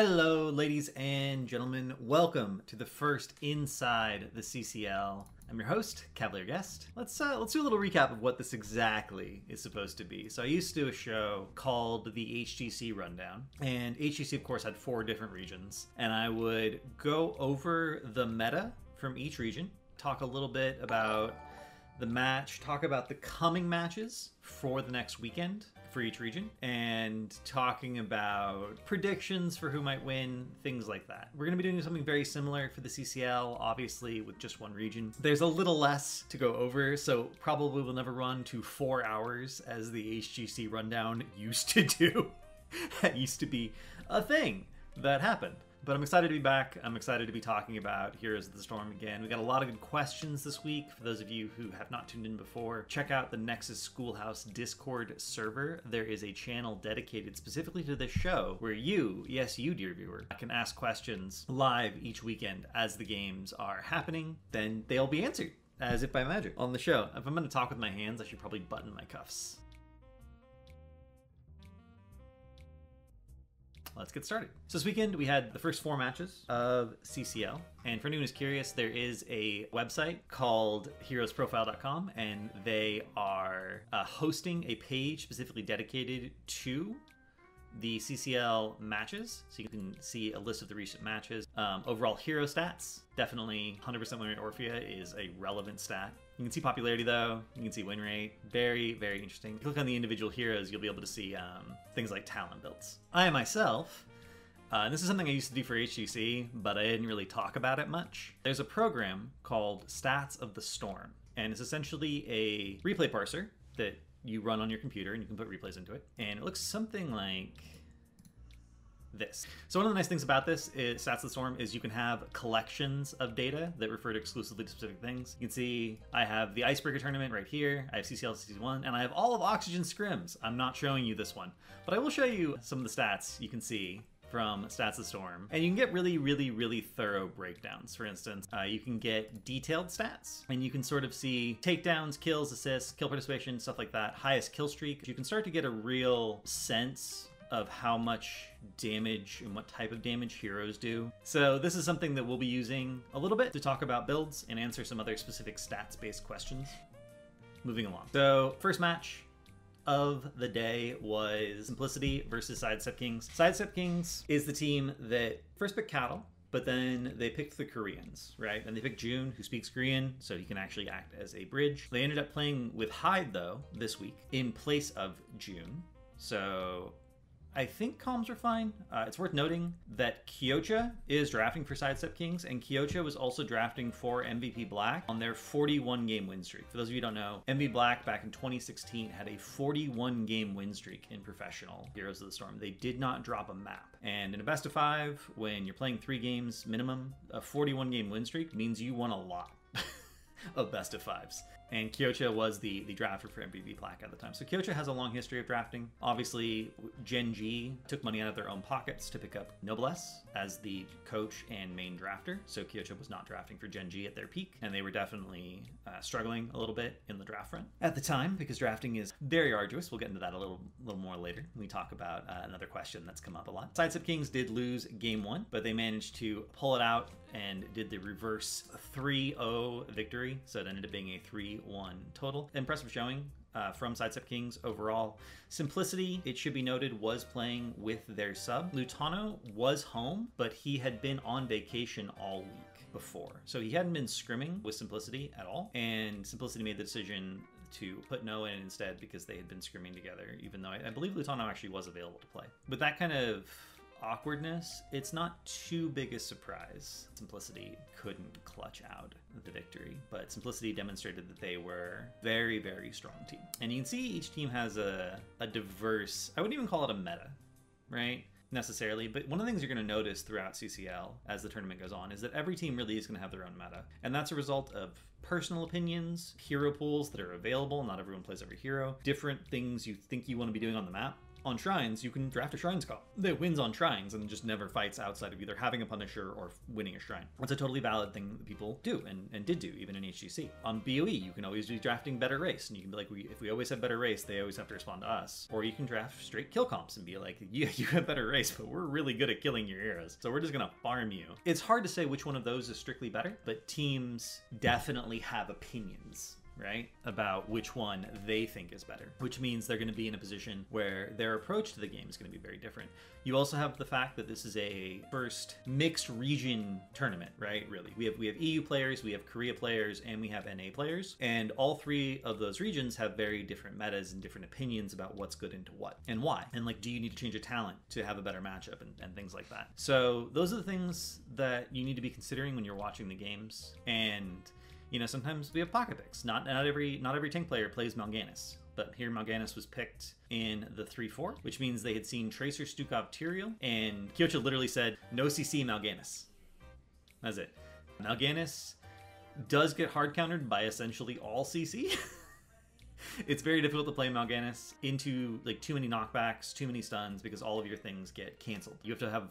Hello, ladies and gentlemen. Welcome to the first Inside the CCL. I'm your host, Cavalier Guest. Let's uh, let's do a little recap of what this exactly is supposed to be. So I used to do a show called the HGC Rundown, and HGC, of course, had four different regions, and I would go over the meta from each region, talk a little bit about the match, talk about the coming matches for the next weekend for each region, and talking about predictions for who might win, things like that. We're going to be doing something very similar for the CCL, obviously, with just one region. There's a little less to go over, so probably we'll never run to four hours as the HGC rundown used to do. that used to be a thing that happened. But I'm excited to be back. I'm excited to be talking about Heroes of the Storm again. We got a lot of good questions this week. For those of you who have not tuned in before, check out the Nexus Schoolhouse Discord server. There is a channel dedicated specifically to this show where you, yes, you, dear viewer, can ask questions live each weekend as the games are happening. Then they'll be answered as if by magic on the show. If I'm going to talk with my hands, I should probably button my cuffs. Let's get started. So this weekend we had the first four matches of CCL, and for anyone who's curious, there is a website called heroesprofile.com, and they are uh, hosting a page specifically dedicated to the CCL matches, so you can see a list of the recent matches. Um, overall hero stats, definitely 100% win rate Orphea is a relevant stat. You can see popularity though, you can see win rate. Very, very interesting. If you click on the individual heroes, you'll be able to see um, things like talent builds. I myself, uh, and this is something I used to do for HGC, but I didn't really talk about it much. There's a program called Stats of the Storm, and it's essentially a replay parser that you run on your computer and you can put replays into it. And it looks something like this. So one of the nice things about this is Stats of the Storm is you can have collections of data that refer to exclusively to specific things. You can see I have the Icebreaker tournament right here, I have CCL Season 1, and I have all of Oxygen Scrims. I'm not showing you this one, but I will show you some of the stats you can see from Stats of the Storm. And you can get really, really, really thorough breakdowns. For instance, uh, you can get detailed stats, and you can sort of see takedowns, kills, assists, kill participation, stuff like that, highest kill streak. You can start to get a real sense of how much damage and what type of damage heroes do. So this is something that we'll be using a little bit to talk about builds and answer some other specific stats-based questions. Moving along. So first match, of the day was Simplicity versus Sidestep Kings. Sidestep Kings is the team that first picked Cattle, but then they picked the Koreans, right? And they picked June, who speaks Korean, so he can actually act as a bridge. They ended up playing with Hyde, though, this week, in place of June. So I think comms are fine. Uh, it's worth noting that Kyocha is drafting for Sidestep Kings, and Kyocha was also drafting for MVP Black on their 41 game win streak. For those of you who don't know, MVP Black back in 2016 had a 41 game win streak in professional Heroes of the Storm. They did not drop a map. And in a best of five, when you're playing three games minimum, a 41 game win streak means you won a lot. of best of fives and Kyocha was the the drafter for MVP Black at the time. So Kyocha has a long history of drafting. Obviously, Gen G took money out of their own pockets to pick up Noblesse as the coach and main drafter. So Kyocha was not drafting for Gen G at their peak, and they were definitely uh, struggling a little bit in the draft front at the time because drafting is very arduous. We'll get into that a little little more later when we talk about uh, another question that's come up a lot. Sidestep Kings did lose game one, but they managed to pull it out and did the reverse 3-0 victory. So it ended up being a 3 one total. Impressive showing uh, from Sidestep Kings overall. Simplicity, it should be noted, was playing with their sub. Lutano was home, but he had been on vacation all week before. So he hadn't been scrimming with Simplicity at all. And Simplicity made the decision to put Noah in instead because they had been scrimming together, even though I, I believe Lutano actually was available to play. But that kind of awkwardness, it's not too big a surprise. Simplicity couldn't clutch out the victory, but Simplicity demonstrated that they were very, very strong team. And you can see each team has a, a diverse, I wouldn't even call it a meta, right? necessarily, but one of the things you're going to notice throughout CCL as the tournament goes on is that every team really is going to have their own meta. And that's a result of personal opinions, hero pools that are available, not everyone plays every hero, different things you think you want to be doing on the map on shrines, you can draft a shrines call that wins on shrines and just never fights outside of either having a Punisher or winning a shrine. That's a totally valid thing that people do and, and did do, even in HGC. On BOE, you can always be drafting better race, and you can be like, we, if we always have better race, they always have to respond to us. Or you can draft straight kill comps and be like, yeah, you have better race, but we're really good at killing your heroes, so we're just gonna farm you. It's hard to say which one of those is strictly better, but teams definitely have opinions right? About which one they think is better, which means they're going to be in a position where their approach to the game is going to be very different. You also have the fact that this is a first mixed region tournament, right? Really, we have we have EU players, we have Korea players, and we have NA players, and all three of those regions have very different metas and different opinions about what's good into what and why, and like, do you need to change a talent to have a better matchup and, and things like that. So those are the things that you need to be considering when you're watching the games, and you know, sometimes we have pocket picks. Not not every not every tank player plays Mal'Ganis. But here Mal'Ganis was picked in the 3-4, which means they had seen Tracer, Stukov, Tyrael, and Kyocha literally said, no CC Mal'Ganis. That's it. Mal'Ganis does get hard countered by essentially all CC. it's very difficult to play Mal'Ganis into like too many knockbacks, too many stuns, because all of your things get canceled. You have to have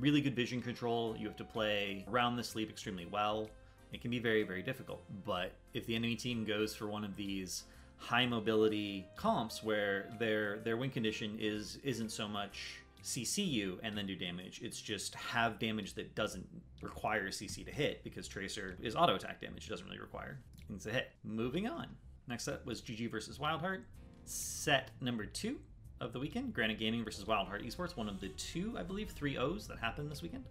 really good vision control. You have to play around the sleep extremely well it can be very, very difficult. But if the enemy team goes for one of these high mobility comps where their their win condition is isn't so much CC you and then do damage, it's just have damage that doesn't require CC to hit because Tracer is auto attack damage, it doesn't really require things to hit. Moving on. Next up was GG versus Wildheart. Set number two of the weekend, Granite Gaming versus Wildheart Esports, one of the two, I believe, three O's that happened this weekend.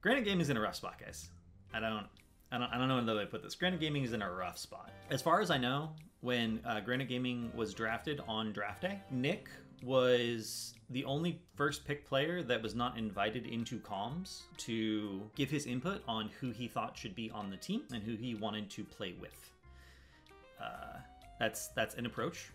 Granite Gaming is in a rough spot, guys. I don't, I don't, I don't know another way to put this. Granite Gaming is in a rough spot. As far as I know, when uh, Granite Gaming was drafted on draft day, Nick was the only first pick player that was not invited into comms to give his input on who he thought should be on the team and who he wanted to play with. Uh, that's that's an approach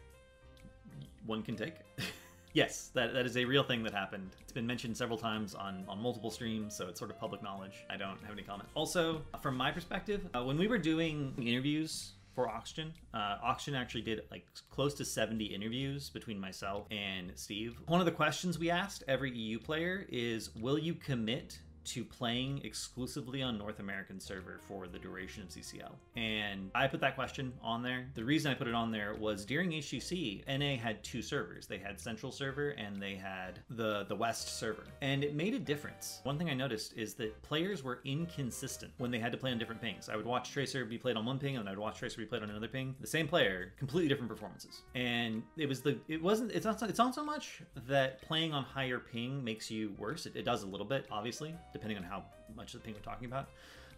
one can take. Yes, that, that is a real thing that happened. It's been mentioned several times on, on multiple streams, so it's sort of public knowledge. I don't have any comment. Also, from my perspective, uh, when we were doing interviews for Oxygen. Uh, Oxygen actually did like close to 70 interviews between myself and Steve. One of the questions we asked every EU player is Will you commit to playing exclusively on North American server for the duration of CCL? And I put that question on there. The reason I put it on there was during HGC, NA had two servers. They had Central server and they had the the West server. And it made a difference. One thing I noticed is that players were inconsistent when they had to play on different pings. I would watch Tracer be played on one ping and I'd watch Tracer be played on another ping. The same player, completely different performances. And it was the it wasn't it's not it's not so much that playing on higher ping makes you worse. It, it does a little bit, obviously, depending on how much of the ping we're talking about.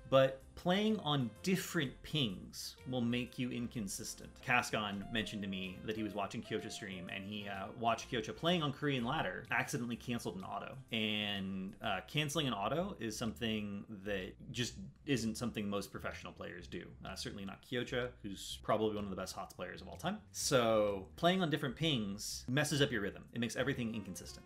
But playing on different pings will make you inconsistent. Cascon mentioned to me that he was watching Kyocha stream and he uh, watched Kyocha playing on Korean Ladder, accidentally canceled an auto. And uh, canceling an auto is something that just isn't something most professional players do. Uh, certainly not Kyocha, who's probably one of the best HOTS players of all time. So playing on different pings messes up your rhythm, it makes everything inconsistent.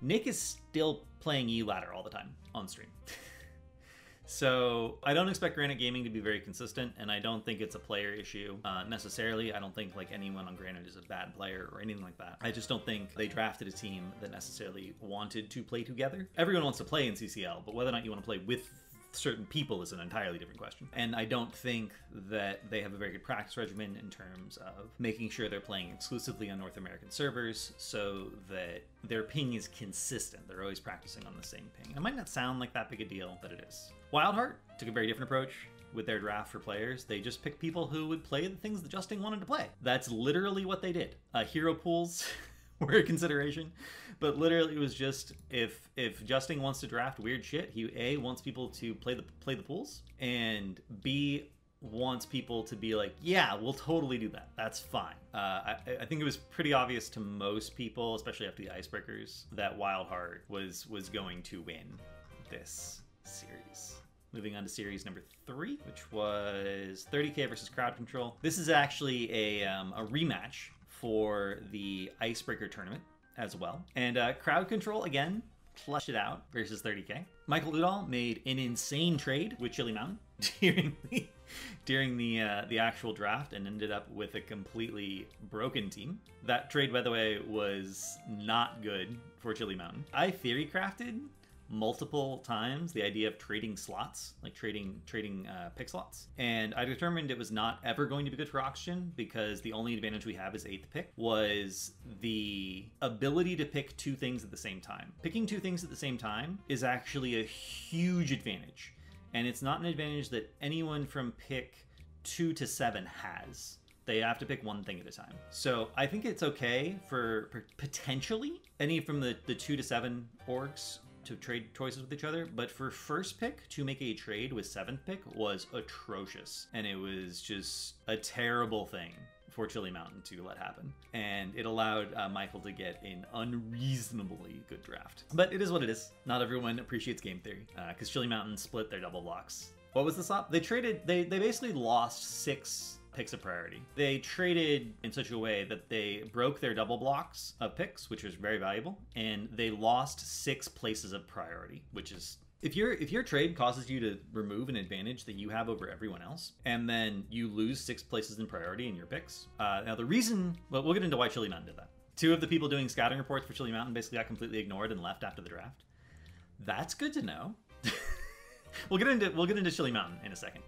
Nick is still playing E ladder all the time on stream. so I don't expect Granite Gaming to be very consistent, and I don't think it's a player issue uh, necessarily. I don't think like anyone on Granite is a bad player or anything like that. I just don't think they drafted a team that necessarily wanted to play together. Everyone wants to play in CCL, but whether or not you want to play with certain people is an entirely different question. And I don't think that they have a very good practice regimen in terms of making sure they're playing exclusively on North American servers so that their ping is consistent. They're always practicing on the same ping. It might not sound like that big a deal, but it is. Wildheart took a very different approach with their draft for players. They just picked people who would play the things that Justin wanted to play. That's literally what they did. Uh, hero pools were a consideration, but literally it was just if if Justin wants to draft weird shit, he a wants people to play the play the pools, and b wants people to be like, yeah, we'll totally do that. That's fine. Uh, I, I, think it was pretty obvious to most people, especially after the icebreakers, that Wildheart was was going to win this series. Moving on to series number three, which was 30k versus Crowd Control. This is actually a um, a rematch for the icebreaker tournament as well. And uh, Crowd Control again flush it out versus 30k. Michael Udall made an insane trade with Chili Mountain during the during the uh, the actual draft and ended up with a completely broken team. That trade, by the way, was not good for Chili Mountain. I theory crafted multiple times the idea of trading slots, like trading trading uh, pick slots, and I determined it was not ever going to be good for Oxygen because the only advantage we have is eighth pick was the ability to pick two things at the same time. Picking two things at the same time is actually a huge advantage, and it's not an advantage that anyone from pick two to seven has they have to pick one thing at a time. So I think it's okay for, for potentially any from the, the two to seven orgs to trade choices with each other, but for first pick to make a trade with seventh pick was atrocious. And it was just a terrible thing for Chili Mountain to let happen. And it allowed uh, Michael to get an unreasonably good draft. But it is what it is. Not everyone appreciates game theory because uh, Chili Mountain split their double blocks. What was the swap? They traded, they, they basically lost six picks of priority. They traded in such a way that they broke their double blocks of picks, which was very valuable, and they lost six places of priority, which is if your if your trade causes you to remove an advantage that you have over everyone else, and then you lose six places in priority in your picks. Uh, now the reason, well, we'll get into why Chili Mountain did that. Two of the people doing scouting reports for Chili Mountain basically got completely ignored and left after the draft. That's good to know. we'll get into we'll get into Chili Mountain in a second.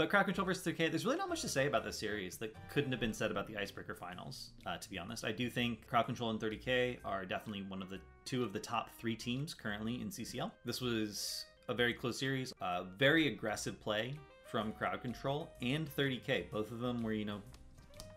But Crowd Control versus 30K, there's really not much to say about this series that couldn't have been said about the Icebreaker finals, uh, to be honest. I do think Crowd Control and 30K are definitely one of the two of the top three teams currently in CCL. This was a very close series, uh, very aggressive play from Crowd Control and 30K. Both of them were, you know,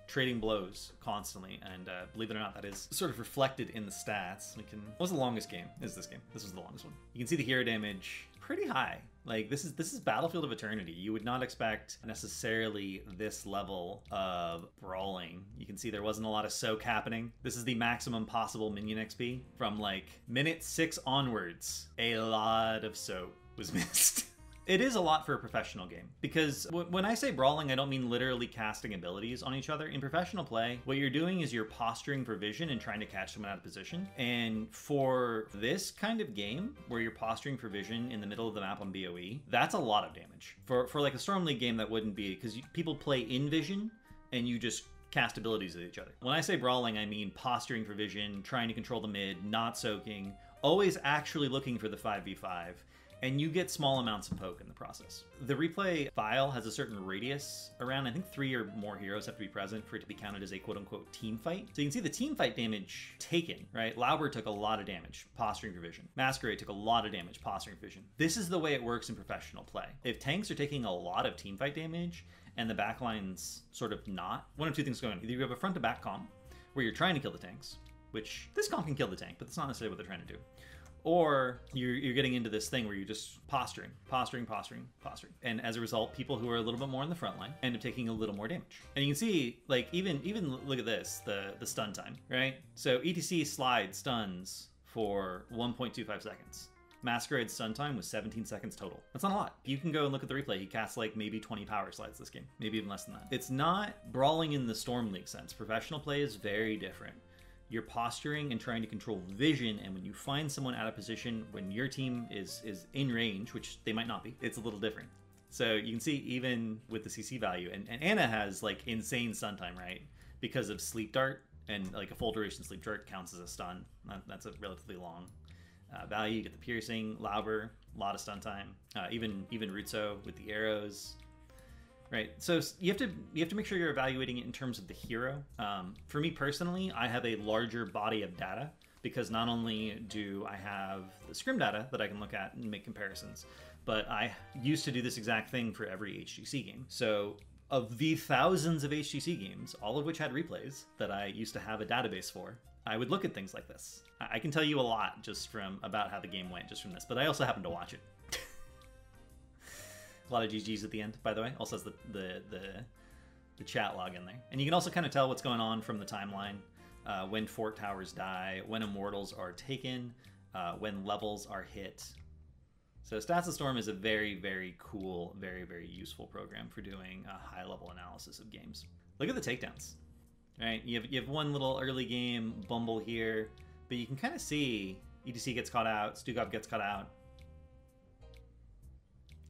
trading blows constantly, and uh, believe it or not, that is sort of reflected in the stats. We can. What was the longest game? Is this game? This was the longest one. You can see the hero damage pretty high. Like this is this is Battlefield of Eternity. You would not expect necessarily this level of brawling. You can see there wasn't a lot of soak happening. This is the maximum possible minion XP from like minute six onwards. A lot of soak was missed. It is a lot for a professional game because w- when I say brawling, I don't mean literally casting abilities on each other. In professional play, what you're doing is you're posturing for vision and trying to catch someone out of position. And for this kind of game where you're posturing for vision in the middle of the map on BOE, that's a lot of damage. For for like a Storm League game, that wouldn't be because people play in vision and you just cast abilities at each other. When I say brawling, I mean posturing for vision, trying to control the mid, not soaking, always actually looking for the 5v5 and you get small amounts of poke in the process. The replay file has a certain radius around, I think three or more heroes have to be present for it to be counted as a quote unquote team fight. So you can see the team fight damage taken, right? Lauber took a lot of damage, posturing vision. Masquerade took a lot of damage, posturing vision. This is the way it works in professional play. If tanks are taking a lot of team fight damage and the backline's sort of not, one of two things going on. Either you have a front to back comp where you're trying to kill the tanks, which this comp can kill the tank, but that's not necessarily what they're trying to do or you're, you're getting into this thing where you're just posturing, posturing, posturing, posturing, and as a result, people who are a little bit more in the front line end up taking a little more damage. And you can see, like, even even look at this, the the stun time, right? So ETC slide stuns for 1.25 seconds. Masquerade stun time was 17 seconds total. That's not a lot. You can go and look at the replay. He casts like maybe 20 power slides this game, maybe even less than that. It's not brawling in the Storm League sense. Professional play is very different you're posturing and trying to control vision and when you find someone out of position when your team is is in range which they might not be it's a little different. So you can see even with the cc value and, and ana has like insane stun time right? Because of sleep dart and like a full duration sleep dart counts as a stun. That's a relatively long uh, value. You get the piercing lauber a lot of stun time. Uh, even even Rutso with the arrows Right. So you have to you have to make sure you're evaluating it in terms of the hero. Um, for me personally, I have a larger body of data because not only do I have the scrim data that I can look at and make comparisons, but I used to do this exact thing for every HGC game. So of the thousands of HGC games, all of which had replays that I used to have a database for, I would look at things like this. I can tell you a lot just from about how the game went just from this, but I also happen to watch it. A lot of GGs at the end, by the way. Also has the the the, the chat log in there, and you can also kind of tell what's going on from the timeline. Uh, when fort towers die, when immortals are taken, uh, when levels are hit. So Stats of Storm is a very, very cool, very, very useful program for doing a high level analysis of games. Look at the takedowns. Right, you have, you have one little early game bumble here, but you can kind of see ETC gets caught out. Stukov gets caught out.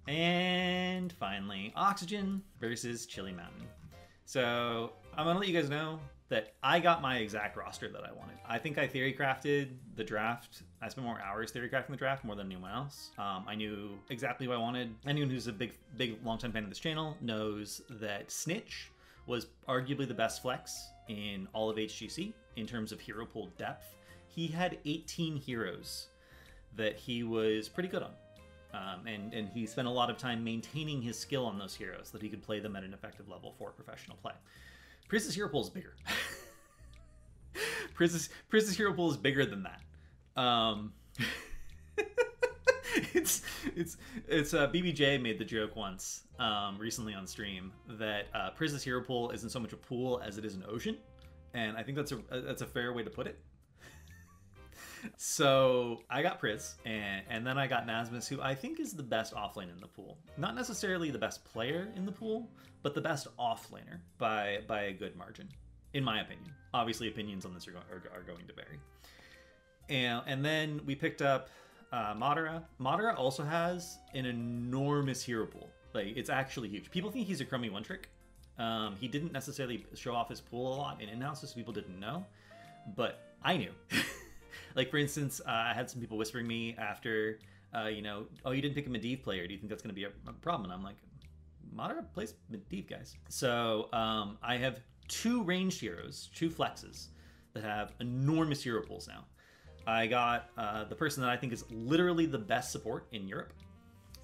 And finally, Oxygen versus Chili Mountain. So I'm gonna let you guys know that I got my exact roster that I wanted. I think I theory crafted the draft. I spent more hours theory crafting the draft more than anyone else. Um, I knew exactly what I wanted. Anyone who's a big, big, long-time fan of this channel knows that Snitch was arguably the best flex in all of HGC in terms of hero pool depth. He had 18 heroes that he was pretty good on. Um, and, and he spent a lot of time maintaining his skill on those heroes so that he could play them at an effective level for professional play. Priz's hero pool is bigger. Priz's, Priz's hero pool is bigger than that. Um, it's it's it's uh, BBJ made the joke once um, recently on stream that uh, Priz's hero pool isn't so much a pool as it is an ocean, and I think that's a that's a fair way to put it so I got Priz, and, and then I got Nasmus, who I think is the best offlane in the pool. Not necessarily the best player in the pool, but the best offlaner by by a good margin, in my opinion. Obviously, opinions on this are, go- are, are going to vary. And and then we picked up uh, Madara. Madara also has an enormous hero pool. Like it's actually huge. People think he's a crummy one trick. Um, he didn't necessarily show off his pool a lot in so people didn't know. But I knew. like for instance, uh, I had some people whispering me after, uh, you know, oh, you didn't pick a Medivh player. Do you think that's going to be a, a, problem? And I'm like, Madara plays Medivh, guys. So um, I have two ranged heroes, two flexes that have enormous hero pools now. I got uh, the person that I think is literally the best support in Europe,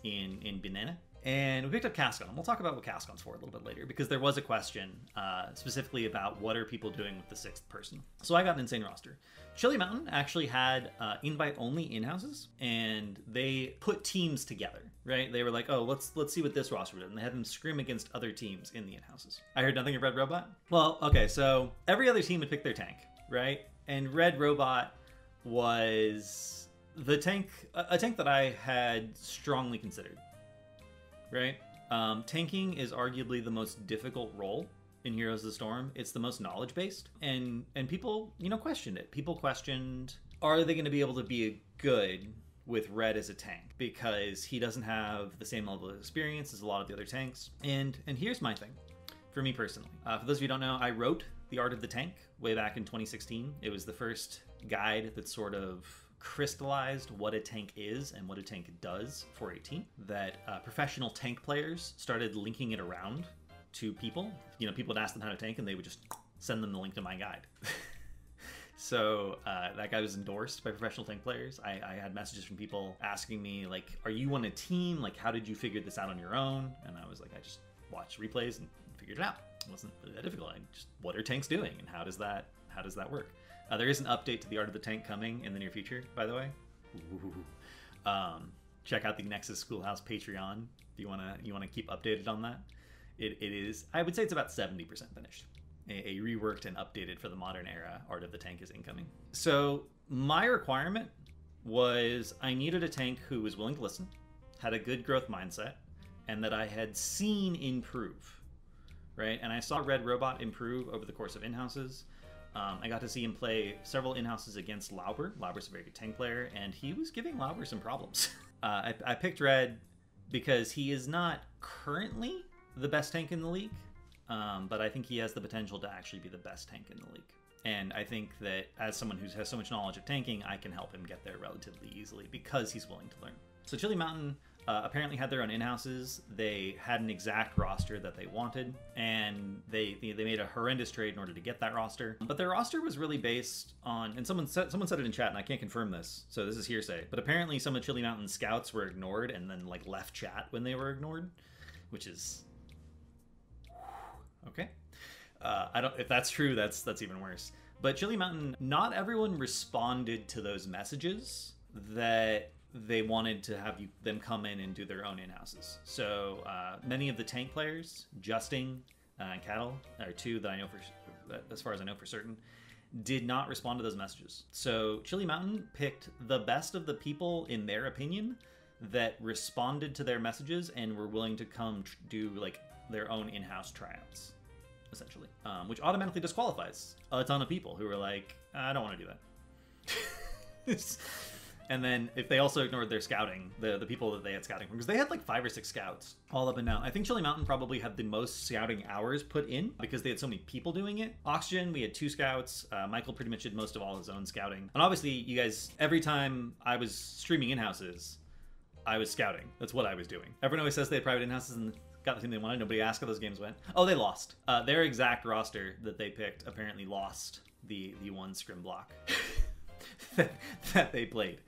in in Banana. And we picked up Cascon. We'll talk about what Cascon's for a little bit later because there was a question uh, specifically about what are people doing with the sixth person. So I got an insane roster. Chili Mountain actually had uh, invite only in houses, and they put teams together. Right? They were like, "Oh, let's let's see what this roster did," and they had them scrim against other teams in the in houses. I heard nothing of Red Robot. Well, okay, so every other team would pick their tank, right? And Red Robot was the tank, a tank that I had strongly considered right? Um, tanking is arguably the most difficult role in Heroes of the Storm. It's the most knowledge based, and and people you know questioned it. People questioned are they going to be able to be good with Red as a tank because he doesn't have the same level of experience as a lot of the other tanks. And and here's my thing, for me personally. Uh, for those of you who don't know, I wrote the Art of the Tank way back in 2016. It was the first guide that sort of crystallized what a tank is and what a tank does for a team. That uh, professional tank players started linking it around to people. You know, people would ask them how to tank, and they would just send them the link to my guide. so uh, that guy was endorsed by professional tank players. I, I, had messages from people asking me like, "Are you on a team? Like, how did you figure this out on your own?" And I was like, "I just watched replays and figured it out. It wasn't that difficult. I just what are tanks doing, and how does that how does that work?" Uh, there is an update to the Art of the Tank coming in the near future, by the way. Um, check out the Nexus Schoolhouse Patreon if you wanna you wanna keep updated on that. It, it is I would say it's about seventy percent finished. A, a reworked and updated for the modern era Art of the Tank is incoming. So my requirement was I needed a tank who was willing to listen, had a good growth mindset, and that I had seen improve. Right, and I saw Red Robot improve over the course of in houses. Um, I got to see him play several in-houses against Lauber. Lauber's a very good tank player, and he was giving Lauber some problems. uh, I, I picked Red because he is not currently the best tank in the league, um, but I think he has the potential to actually be the best tank in the league. And I think that as someone who has so much knowledge of tanking, I can help him get there relatively easily because he's willing to learn. So Chili Mountain uh, apparently had their own in-houses. They had an exact roster that they wanted, and they they made a horrendous trade in order to get that roster. But their roster was really based on, and someone said someone said it in chat, and I can't confirm this, so this is hearsay. But apparently, some of Chili Mountain scouts were ignored and then like left chat when they were ignored, which is okay. Uh, I don't. If that's true, that's that's even worse. But Chili Mountain, not everyone responded to those messages that they wanted to have you them come in and do their own in houses. So uh, many of the tank players, Justing uh, and Cattle, are two that I know for as far as I know for certain, did not respond to those messages. So Chili Mountain picked the best of the people in their opinion that responded to their messages and were willing to come tr- do like their own in-house tryouts, essentially, um, which automatically disqualifies a ton of people who were like, I don't want to do that. And then if they also ignored their scouting, the, the people that they had scouting from, because they had like five or six scouts all up and down. I think Chili Mountain probably had the most scouting hours put in because they had so many people doing it. Oxygen, we had two scouts. Uh, Michael pretty much did most of all his own scouting. And obviously, you guys, every time I was streaming in houses, I was scouting. That's what I was doing. Everyone always says they had private in houses and got the team they wanted. Nobody asked how those games went. Oh, they lost. Uh, their exact roster that they picked apparently lost the the one scrim block. that, that they played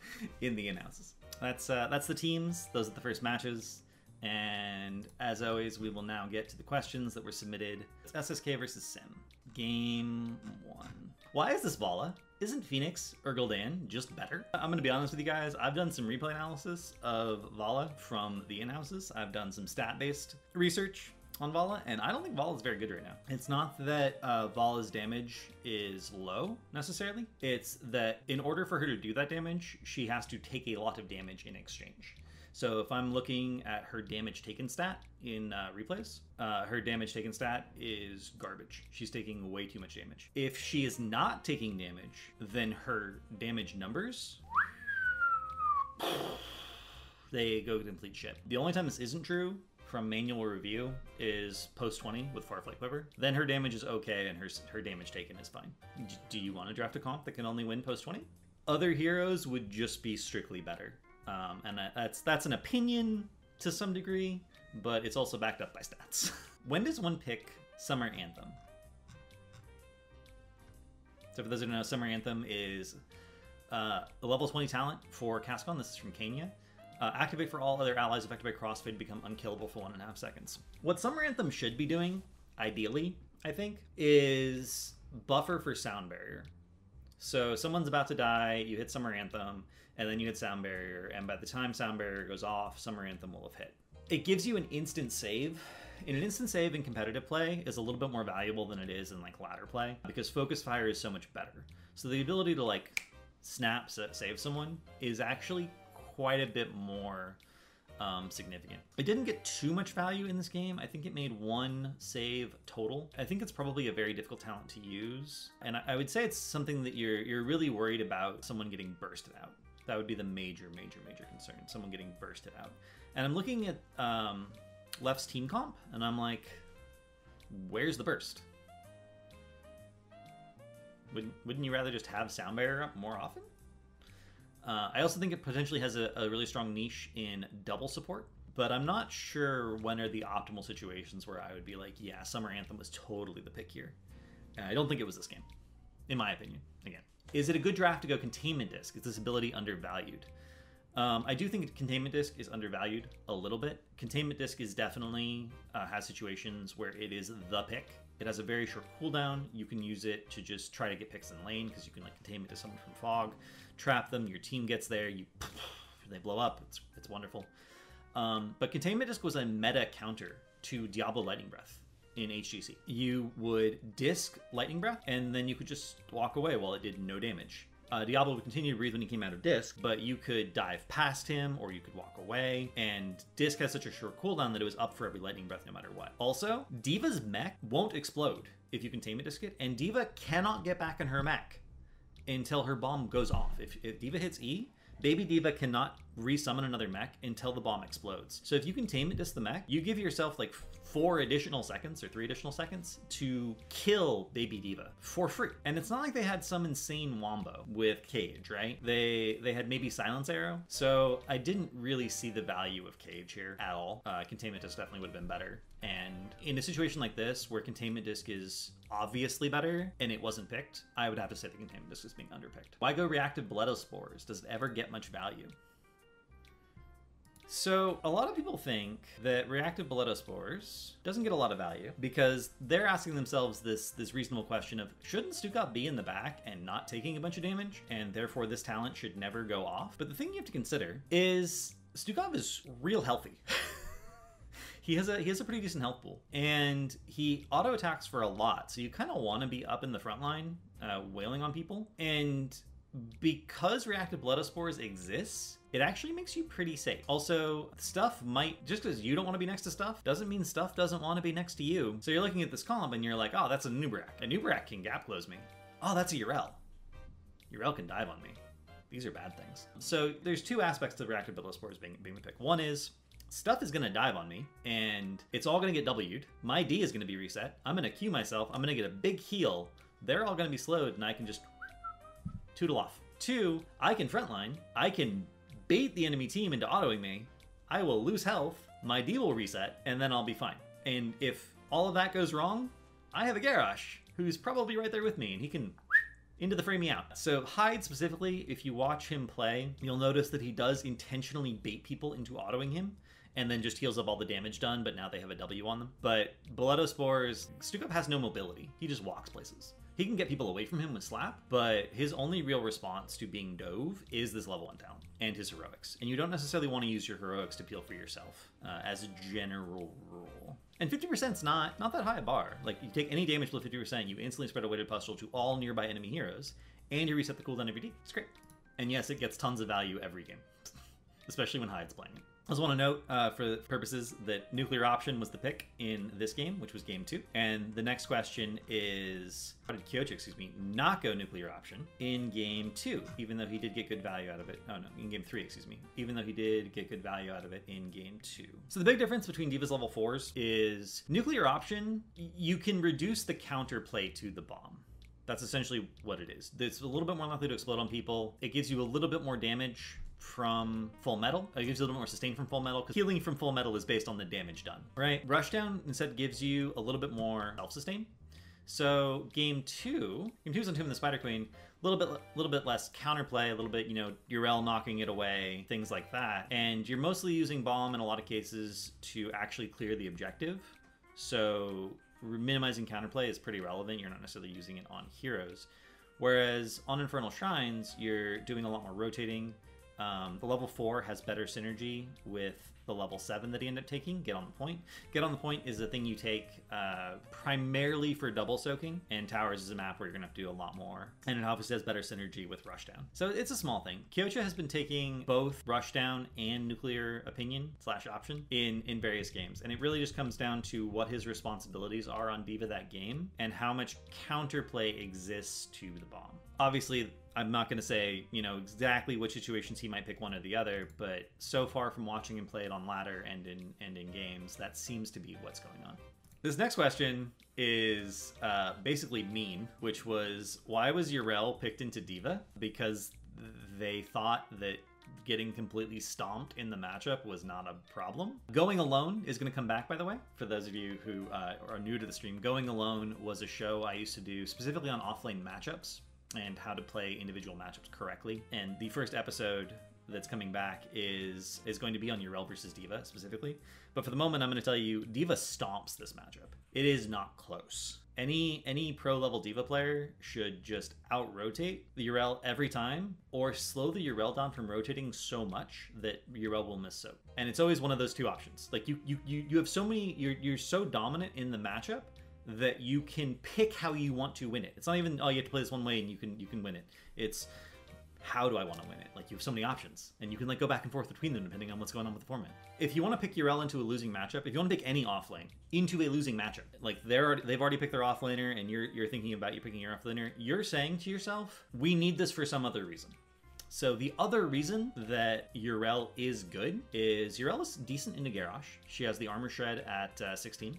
in the in-houses. That's uh, that's the teams. Those are the first matches. And as always, we will now get to the questions that were submitted. It's SSK versus Sim. Game one. Why is this Valla? Isn't Phoenix or Gul'dan just better? I'm gonna be honest with you guys, I've done some replay analysis of Valla from the in-houses. I've done some stat-based research on Valla, and I don't think Valla is very good right now. It's not that uh, Valla's damage is low necessarily. It's that in order for her to do that damage, she has to take a lot of damage in exchange. So if I'm looking at her damage taken stat in uh, replays, uh, her damage taken stat is garbage. She's taking way too much damage. If she is not taking damage, then her damage numbers they go complete shit. The only time this isn't true from manual review is post 20 with Farflight Quiver. Then her damage is okay and her, her damage taken is fine. D- do you want to draft a comp that can only win post 20? Other heroes would just be strictly better. Um, and that's that's an opinion to some degree, but it's also backed up by stats. when does one pick Summer Anthem? So for those who don't know, Summer Anthem is uh, a level 20 talent for Cascon. This is from Kenya. Uh, activate for all other allies affected by crossfade become unkillable for one and a half seconds. What Summer Anthem should be doing, ideally, I think, is buffer for sound barrier. So someone's about to die, you hit Summer Anthem, and then you hit sound barrier, and by the time sound barrier goes off, Summer Anthem will have hit. It gives you an instant save. And an instant save in competitive play is a little bit more valuable than it is in like ladder play because focus fire is so much better. So the ability to like snap save someone is actually quite a bit more um, significant. It didn't get too much value in this game. I think it made one save total. I think it's probably a very difficult talent to use, and I, I would say it's something that you're you're really worried about someone getting bursted out. That would be the major, major, major concern. Someone getting bursted out. And I'm looking at um, Left's team comp, and I'm like, where's the burst? Wouldn't, wouldn't you rather just have sound barrier up more often? Uh, I also think it potentially has a, a, really strong niche in double support, but I'm not sure when are the optimal situations where I would be like, yeah, Summer Anthem was totally the pick here. And I don't think it was this game, in my opinion. Again, is it a good draft to go Containment Disc? Is this ability undervalued? Um, I do think Containment Disc is undervalued a little bit. Containment Disc is definitely uh, has situations where it is the pick. It has a very short cooldown. You can use it to just try to get picks in lane because you can like containment to someone from fog trap them. Your team gets there. You they blow up. It's it's wonderful. Um, but containment disc was a meta counter to Diablo Lightning Breath in HGC. You would disc Lightning Breath, and then you could just walk away while it did no damage. Uh, Diablo would continue to breathe when he came out of disc, but you could dive past him or you could walk away. And disc has such a short cooldown that it was up for every lightning breath no matter what. Also, D.Va's mech won't explode if you containment disc it, and D.Va cannot get back in her mech until her bomb goes off. If, if D.Va hits E, Baby D.Va cannot resummon another mech until the bomb explodes. So if you containment disc the mech, you give yourself like four additional seconds or three additional seconds to kill Baby D.Va for free. And it's not like they had some insane wombo with Cage, right? They they had maybe Silence Arrow. So I didn't really see the value of Cage here at all. Uh, containment disc definitely would have been better. And in a situation like this, where containment disc is obviously better and it wasn't picked, I would have to say the containment disc is being underpicked. Why go reactive Ballistospores? Does it ever get much value? So, a lot of people think that reactive Ballistospores doesn't get a lot of value because they're asking themselves this this reasonable question of shouldn't Stukov be in the back and not taking a bunch of damage, and therefore this talent should never go off? But the thing you have to consider is Stukov is real healthy. he has a he has a pretty decent health pool, and he auto attacks for a lot. So you kind of want to be up in the front line, uh, wailing on people. And because reactive Ballistospores exists, it actually makes you pretty safe. Also, stuff might just because you don't want to be next to stuff doesn't mean stuff doesn't want to be next to you. So you're looking at this column and you're like, oh, that's a Nubarak. A Nubarak can gap close me. Oh, that's a Yrel. Yrel can dive on me. these are bad things. So there's two aspects to reactive Ballistospores being, being the pick. One is stuff is to dive on me and it's all to get W'd. My D is to be reset. I'm to Q myself. I'm to get a big heal. They're all to be slowed and I can just tootle off. Two, I can frontline. I can bait the enemy team into autoing me. I will lose health. My D will reset and then I'll be fine. And if all of that goes wrong, I have a Garrosh who's probably right there with me and he can into the Fray me out. So Hyde specifically, if you watch him play, you'll notice that he does intentionally bait people into autoing him and then just heals up all the damage done, but now they have a W on them. But Spores, Stukov has no mobility. He just walks places. He can get people away from him with Slap, but his only real response to being Dove is this level 1 talent and his heroics. And you don't necessarily want to use your heroics to peel for yourself, uh, as a general rule. And 50% is not, not that high a bar. Like, you take any damage below 50%, you instantly spread a weighted pustule to all nearby enemy heroes, and you reset the cooldown every D. It's great. And yes, it gets tons of value every game, especially when Hyde's playing it. I just want to note, uh, for purposes, that nuclear option was the pick in this game, which was game two. And the next question is, how did Kyoto, excuse me, not go nuclear option in game two, even though he did get good value out of it? Oh no, in game three, excuse me, even though he did get good value out of it in game two. So the big difference between D.Va's level fours is nuclear option, you can reduce the counterplay to the bomb. That's essentially what it is. It's a little bit more likely to explode on people. It gives you a little bit more damage from full metal. It gives you a little bit more sustain from full metal because healing from full metal is based on the damage done, right? Rushdown instead gives you a little bit more self sustain. So game two, game two is on Tomb of the Spider Queen. A little bit, little bit less counterplay, a little bit, you know, Yrel knocking it away, things like that. And you're mostly using bomb in a lot of cases to actually clear the objective. So minimizing counterplay is pretty relevant. You're not necessarily using it on heroes. Whereas on Infernal Shrines, you're doing a lot more rotating. Um, the level 4 has better synergy with the level 7 that he ended up taking, Get on the Point. Get on the Point is a thing you take uh, primarily for double soaking, and Towers is a map where you're going to have to do a lot more. And it obviously has better synergy with Rushdown. So it's a small thing. Kyocha has been taking both Rushdown and Nuclear Opinion slash Option in, in various games, and it really just comes down to what his responsibilities are on D.Va that game and how much counterplay exists to the bomb. Obviously, I'm not going to say, you know, exactly which situations he might pick one or the other, but so far from watching him play it on ladder and in and in games, that seems to be what's going on. This next question is uh, basically mean, which was why was Yrel picked into D.Va? Because they thought that getting completely stomped in the matchup was not a problem. Going Alone is going to come back, by the way, for those of you who uh, are new to the stream. Going Alone was a show I used to do specifically on offlane matchups and how to play individual matchups correctly. And the first episode that's coming back is is going to be on Yrel versus D.Va specifically. But for the moment, I'm going to tell you, D.Va stomps this matchup. It is not close. Any any pro level D.Va player should just out rotate the Yrel every time, or slow the Yrel down from rotating so much that Yrel will miss soak. And it's always one of those two options. Like you you you, you have so many you're you're so dominant in the matchup that you can pick how you want to win it. It's not even oh you have to play this one way and you can you can win it. It's how do I want to win it? Like you have so many options, and you can like go back and forth between them depending on what's going on with the format. If you want to pick Yrel into a losing matchup, if you want to pick any offlane into a losing matchup, like they're they've already picked their offlaner, and you're you're thinking about you picking your offlaner, you're saying to yourself, we need this for some other reason. So the other reason that Yrel is good is Yrel is decent into Garrosh. She has the armor shred at uh, 16.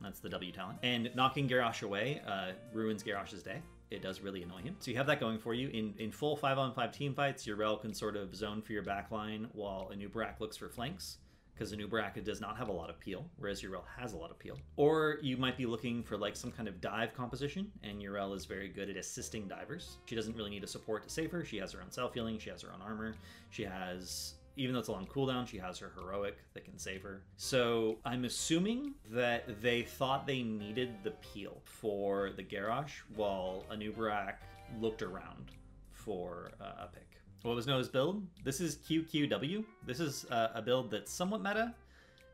That's the W talent. And knocking Garrosh away uh, ruins Garrosh's day. It does really annoy him. So you have that going for you. In in full 5 on 5 team fights, Yrel can sort of zone for your backline while Anub'arak looks for flanks because Anub'arak does not have a lot of peel, whereas Yrel has a lot of peel. Or you might be looking for like some kind of dive composition, and Yrel is very good at assisting divers. She doesn't really need a support to save her. She has her own self healing, she has her own armor, she has even though it's a long cooldown, she has her heroic that can save her. So I'm assuming that they thought they needed the peel for the Garrosh, while Anub'arak looked around for uh, a pick. What was as build? This is QQW. This is uh, a build that's somewhat meta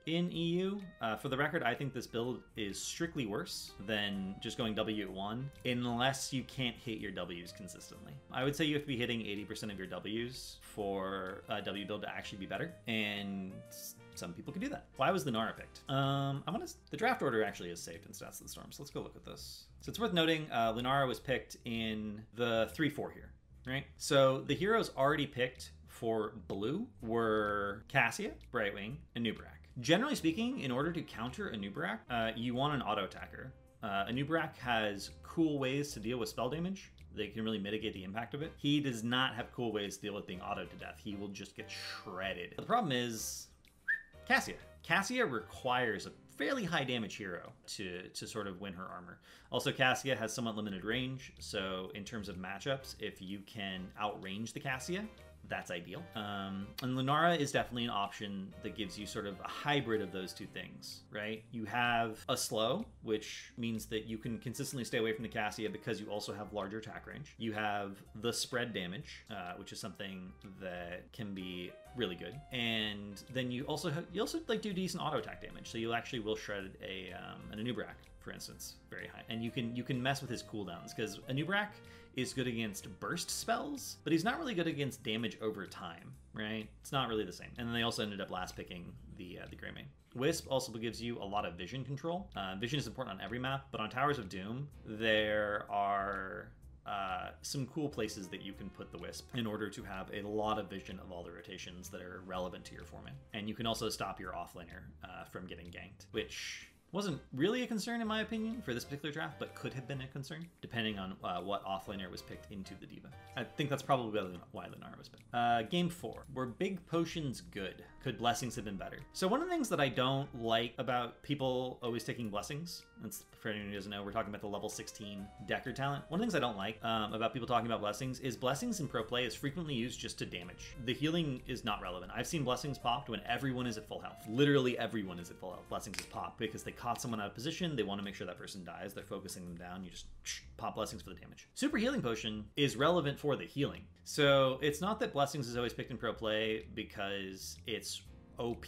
in EU. Uh, for the record, I think this build is strictly worse than just going W at 1, unless you can't hit your Ws consistently. I would say you have to be hitting 80% of your Ws for a W build to actually be better, and some people can do that. Why was Lunara picked? Um, I want to. The draft order actually is saved in Stats of the Storm, so let's go look at this. So it's worth noting, uh, Lunara was picked in the 3-4 here. right? So the heroes already picked for blue were Cassia, Brightwing, and Nubarak. Generally speaking, in order to counter a Nubarak, uh, you want an auto attacker. Uh, Nubarak has cool ways to deal with spell damage. They can really mitigate the impact of it. He does not have cool ways to deal with being auto to death. He will just get shredded. The problem is Cassia. Cassia requires a fairly high damage hero to to sort of win her armor. Also, Cassia has somewhat limited range, so in terms of matchups, if you can outrange the Cassia, that's ideal. Um, and Lunara is definitely an option that gives you sort of a hybrid of those two things, right? You have a slow, which means that you can consistently stay away from the Cassia because you also have larger attack range. You have the spread damage, uh, which is something that can be really good. And then you also you also like do decent auto attack damage, so you actually will shred a um, an Anub'arak, for instance, very high. And you can you can mess with his cooldowns because Anub'arak is good against burst spells, but he's not really good against damage over time, right? It's not really the same. And then they also ended up last picking the uh, the Greymane. Wisp also gives you a lot of vision control. Uh, vision is important on every map, but on Towers of Doom, there are uh, some cool places that you can put the Wisp in order to have a lot of vision of all the rotations that are relevant to your forming. And you can also stop your offlaner uh, from getting ganked, which wasn't really a concern in my opinion for this particular draft, but could have been a concern depending on uh, what offlaner was picked into the D.Va. I think that's probably why Lunara was picked. Uh, game four. Were big potions good? Could blessings have been better? So one of the things that I don't like about people always taking blessings, that's for anyone who doesn't know, we're talking about the level 16 Deckard talent. One of the things I don't like um, about people talking about blessings is blessings in pro play is frequently used just to damage. The healing is not relevant. I've seen blessings popped when everyone is at full health. Literally everyone is at full health. Blessings is popped because they caught someone out of position. They want to make sure that person dies. They're focusing them down. You just pop blessings for the damage. Super healing potion is relevant for the healing. So it's not that blessings is always picked in pro play because it's OP.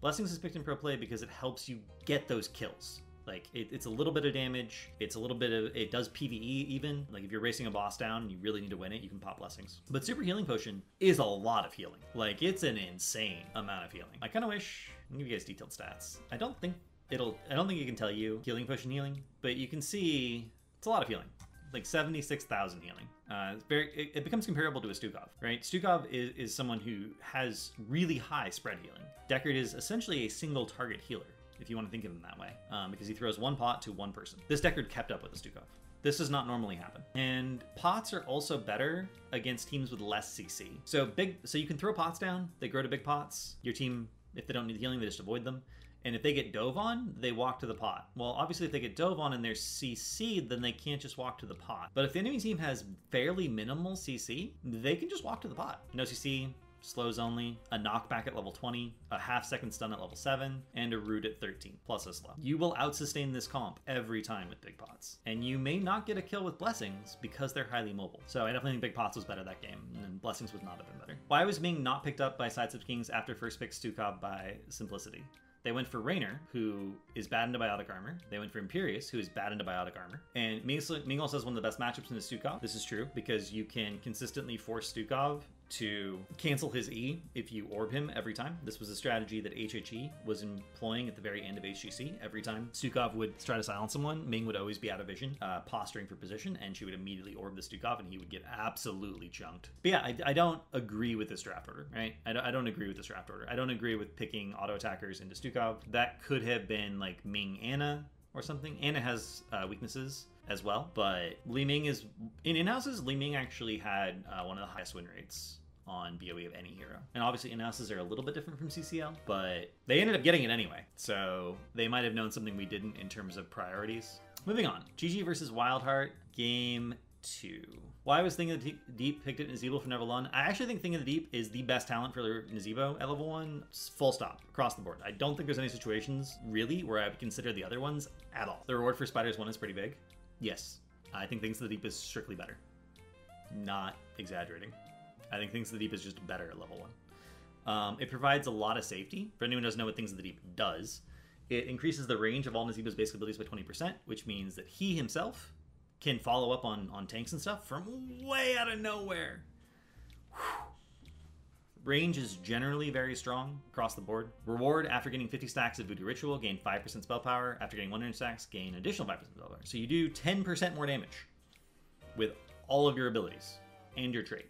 Blessings is picked in pro play because it helps you get those kills. Like it, it's a little bit of damage. It's a little bit of it does PVE even. Like if you're racing a boss down and you really need to win it, you can pop blessings. But super healing potion is a lot of healing. Like it's an insane amount of healing. I kind of wish. I'll give you guys detailed stats. I don't think it'll. I don't think it can tell you healing potion healing, but you can see it's a lot of healing like 76,000 healing. Uh, very, it, it, becomes comparable to a Stukov, right? Stukov is, is someone who has really high spread healing. Deckard is essentially a single target healer, if you want to think of him that way, um, because he throws one pot to one person. This Deckard kept up with the Stukov. This does not normally happen. And pots are also better against teams with less CC. So big, so you can throw pots down. They grow to big pots. Your team, if they don't need healing, they just avoid them. And if they get dove on, they walk to the pot. Well, obviously, if they get dove on and they're CC, then they can't just walk to the pot. But if the enemy team has fairly minimal CC, they can just walk to the pot. No CC, slows only, a knockback at level 20, a half second stun at level 7, and a root at 13, plus a slow. You will outsustain this comp every time with big pots. And you may not get a kill with blessings because they're highly mobile. So I definitely think big pots was better that game, and blessings would not have been better. Why was Ming not picked up by Sidestep Kings after first pick Stukov by Simplicity? They went for Raynor, who is bad into biotic armor. They went for Imperius, who is bad into biotic armor. And Ming also has one of the best matchups in the Stukov. This is true because you can consistently force Stukov to cancel his E if you orb him every time. This was a strategy that HHE was employing at the very end of HGC. Every time Stukov would try to silence someone, Ming would always be out of vision, uh, posturing for position, and she would immediately orb the Stukov and he would get absolutely chunked. But yeah, I, I don't agree with this draft order, right? I don't, I don't agree with this draft order. I don't agree with picking auto attackers into Stukov. That could have been like Ming Anna or something. Anna has uh, weaknesses as well. But Li Ming is in in houses. Li Ming actually had uh, one of the highest win rates on BOE of any hero. And obviously in-houses are a little bit different from CCL, but they ended up getting it anyway. So they might have known something we didn't in terms of priorities. Moving on. GG versus Wildheart, game two. Why was Thing of the Deep picked at Nazeebo for level one? I actually think Thing of the Deep is the best talent for Nazeebo at level one, full stop, across the board. I don't think there's any situations, really, where I would consider the other ones at all. The reward for Spiders 1 is pretty big. Yes, I think Things of the Deep is strictly better. Not exaggerating. I think Things of the Deep is just better at level one. Um, it provides a lot of safety. For anyone who doesn't know what Things of the Deep does, it increases the range of all Nazeebo's basic abilities by 20%, which means that he himself can follow up on, on tanks and stuff from way out of nowhere. Whew. Range is generally very strong across the board. Reward after getting 50 stacks of Voodoo Ritual, gain 5% spell power. After getting 100 stacks, gain additional 5% spell power. So you do 10% more damage with all of your abilities and your trait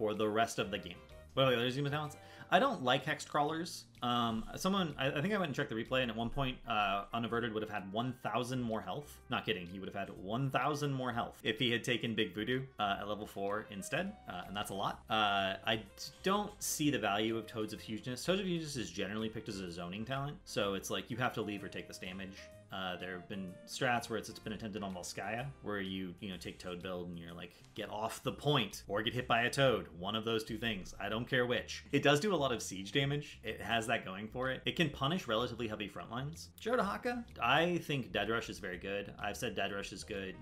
for the rest of the game. What are the other Zima talents? I don't like hex crawlers. Um, someone, I, I, think I went and checked the replay, and at one point, uh, Unaverted would have had 1,000 more health. Not kidding, he would have had 1,000 more health if he had taken Big Voodoo uh, at level 4 instead, uh, and that's a lot. Uh, I don't see the value of Toads of Hugeness. Toads of Hugeness is generally picked as a zoning talent, so it's like you have to leave or take this damage. Uh, there have been strats where it's, it's been attempted on Volskaya, where you you know take Toad build and you're like get off the point or get hit by a Toad. One of those two things. I don't care which. It does do a lot of siege damage. It has that going for it. It can punish relatively heavy front lines. Jodahaka, I think Dead Rush is very good. I've said Dead Rush is good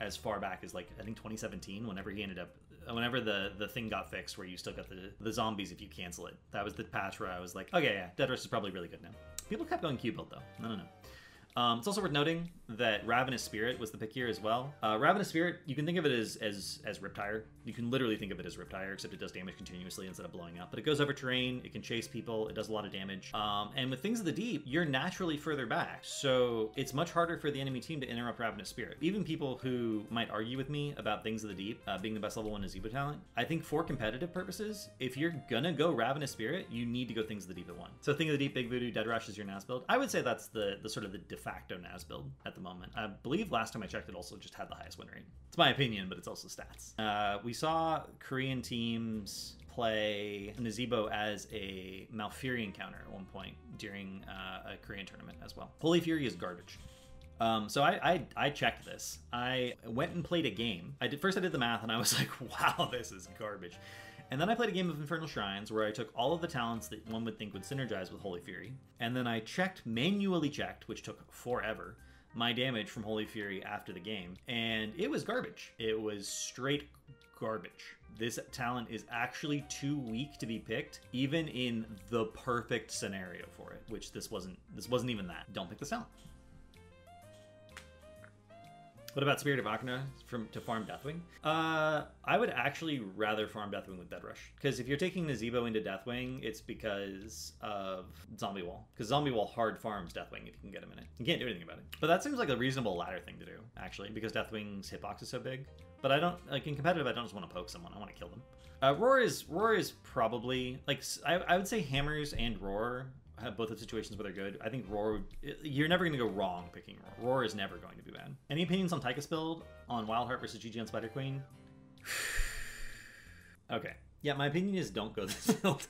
as far back as like I think 2017. Whenever he ended up whenever the the thing got fixed where you still got the the zombies if you cancel it. That was the patch where I was like, okay, yeah, Dead Rush is probably really good now. People kept going Q build though. No, no, no. Um, it's also worth noting that Ravenous Spirit was the pick here as well. Uh, Ravenous Spirit, you can think of it as as as Riptire. You can literally think of it as Riptire, except it does damage continuously instead of blowing up. But it goes over terrain, it can chase people, it does a lot of damage. Um, and with Things of the Deep, you're naturally further back, so it's much harder for the enemy team to interrupt Ravenous Spirit. Even people who might argue with me about Things of the Deep uh, being the best level one Nazeebo talent, I think for competitive purposes, if you're gonna go Ravenous Spirit, you need to go Things of the Deep at one. So Thing of the Deep, Big Voodoo, Dead Rush is your NAS build. I would say that's the the sort of the de facto NAS build at the moment. I believe last time I checked, it also just had the highest win rate. It's my opinion, but it's also stats. Uh, we saw Korean teams play Nazeebo as a Malfurion counter at one point during uh, a Korean tournament as well. Holy Fury is garbage. Um, so I, I, I checked this. I went and played a game. I did first I did the math and I was like, wow, this is garbage. And then I played a game of Infernal Shrines where I took all of the talents that one would think would synergize with Holy Fury, and then I checked, manually checked, which took forever, my damage from Holy Fury after the game, and it was garbage. It was straight garbage. This talent is actually too weak to be picked, even in the perfect scenario for it, which this wasn't. This wasn't even that. Don't pick this talent. What about Spirit of Arakkoa from to farm Deathwing? Uh, I would actually rather farm Deathwing with Dead Rush because if you're taking Nazeebo into Deathwing, it's because of Zombie Wall. Because Zombie Wall hard farms Deathwing if you can get him in it. You can't do anything about it. But that seems like a reasonable ladder thing to do actually because Deathwing's hitbox is so big. But I don't like in competitive. I don't just want to poke someone. I want to kill them. Uh, roar is roar is probably like I, I would say hammers and roar have both of situations where they're good. I think Roar, you're never going to go wrong picking Roar. Roar is never going to be bad. Any opinions on Tychus build on Wildheart versus GG on Spider Queen? okay. Yeah, my opinion is don't go this build.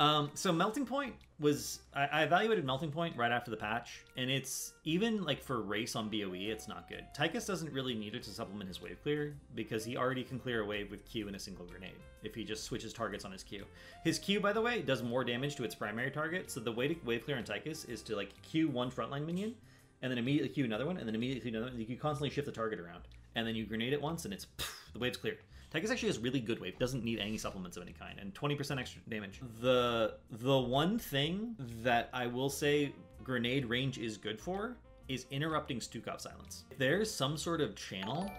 Um, so Melting Point was I, I, evaluated Melting Point right after the patch, and it's even like for race on BOE, it's not good. Tychus doesn't really need it to supplement his wave clear because he already can clear a wave with Q and a single grenade if he just switches targets on his Q. His Q, by the way, does more damage to its primary target. So the way to wave clear on Tychus is to like Q one frontline minion, and then immediately Q another one, and then immediately another. One. You constantly shift the target around, and then you grenade it once, and it's the wave's cleared. Tychus actually has really good wave, doesn't need any supplements of any kind, and 20% extra damage. The the one thing that I will say grenade range is good for is interrupting Stukov silence. If there's some sort of channel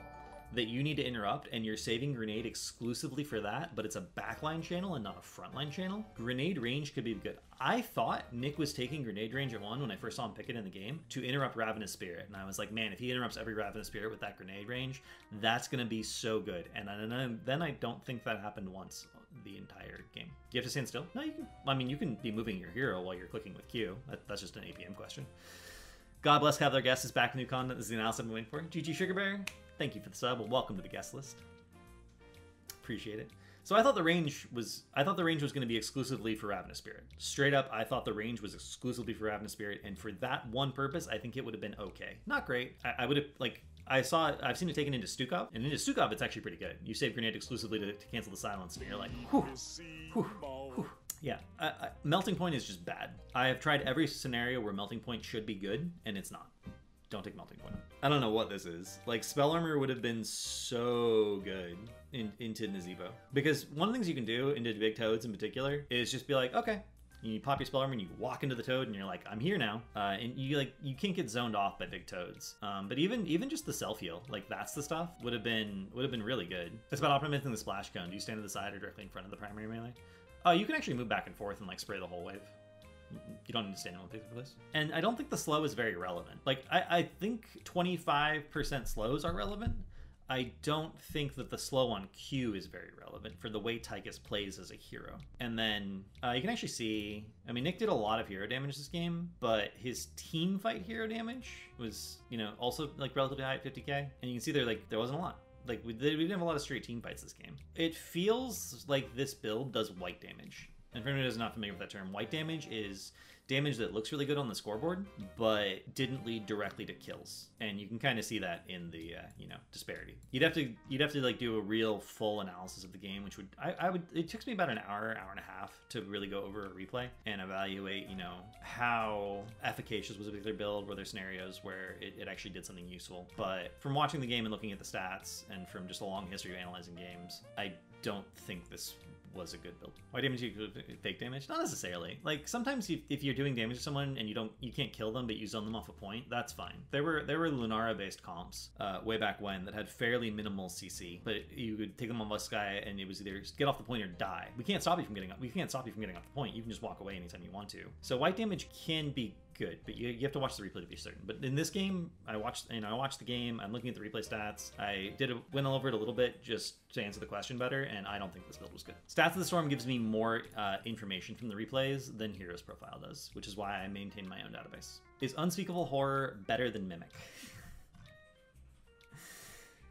that you need to interrupt and you're saving grenade exclusively for that, but it's a backline channel and not a frontline channel, grenade range could be good. I thought Nick was taking grenade range at one when I first saw him pick it in the game to interrupt Ravenous Spirit. And I was like, man, if he interrupts every Ravenous Spirit with that grenade range, that's going to be so good. And then I don't think that happened once the entire game. Do you have to stand still? No, you can. I mean, you can be moving your hero while you're clicking with Q. That's just an APM question. God bless have their guests is back new content. This is the I've been waiting for. GG Sugar Bear, thank you for the sub. Welcome to the guest list. Appreciate it. So I thought the range was I thought the range was going to be exclusively for Ravenous Spirit. Straight up, I thought the range was exclusively for Ravenous Spirit, and for that one purpose, I think it would have been okay. Not great. I, I would have like I saw it. I've seen it taken into Stukov, and into Stukov, it's actually pretty good. You save grenade exclusively to, to cancel the silence, and you're like, whew, whew, whew. Yeah, melting point is just bad. I have tried every scenario where melting point should be good, and it's not. Don't take melting point. I don't know what this is. Like spell armor would have been so good in, into Nazeebo because one of the things you can do into big toads in particular is just be like, okay, you pop your spell armor and you walk into the toad and you're like, I'm here now. Uh, and you like you can't get zoned off by big toads. Um, but even even just the self heal, like that's the stuff would have been would have been really good. It's about optimizing the splash cone. Do you stand to the side or directly in front of the primary melee? Oh, you can actually move back and forth and like spray the whole wave. You don't understand stand in one place. And I don't think the slow is very relevant. Like I, I think 25% slows are relevant. I don't think that the slow on Q is very relevant for the way Tychus plays as a hero. And then uh, you can actually see, I mean, Nick did a lot of hero damage this game, but his team fight hero damage was, you know, also like relatively high at 50k. And you can see there, like, there wasn't a lot like we, we didn't have a lot of straight team fights this game. It feels like this build does white damage. And for anyone who's not familiar with that term, white damage is damage that looks really good on the scoreboard, but didn't lead directly to kills. And you can kind of see that in the uh, you know disparity. You'd have to you'd have to like do a real full analysis of the game, which would I, I would it took me about an hour hour and a half to really go over a replay and evaluate you know how efficacious was a particular build, were there scenarios where it, it actually did something useful. But from watching the game and looking at the stats, and from just a long history of analyzing games, I don't think this was a good build. Why damage you fake damage? Not necessarily. Like sometimes you, if you're doing damage to someone and you don't you can't kill them but you zone them off a point, that's fine. There were there were Lunara based comps uh, way back when that had fairly minimal CC, but you could take them on this guy and it was either get off the point or die. We can't stop you from getting up. We can't stop you from getting off the point. You can just walk away anytime you want to. So white damage can be good, but you, you have to watch the replay to be certain. But in this game, I watched you know I watched the game. I'm looking at the replay stats. I did a, went over it a little bit just to answer the question better, and I don't think this build was good. Stats of the Storm gives me more uh, information from the replays than Heroes Profile does, which is why I maintain my own database. Is Unspeakable Horror better than Mimic?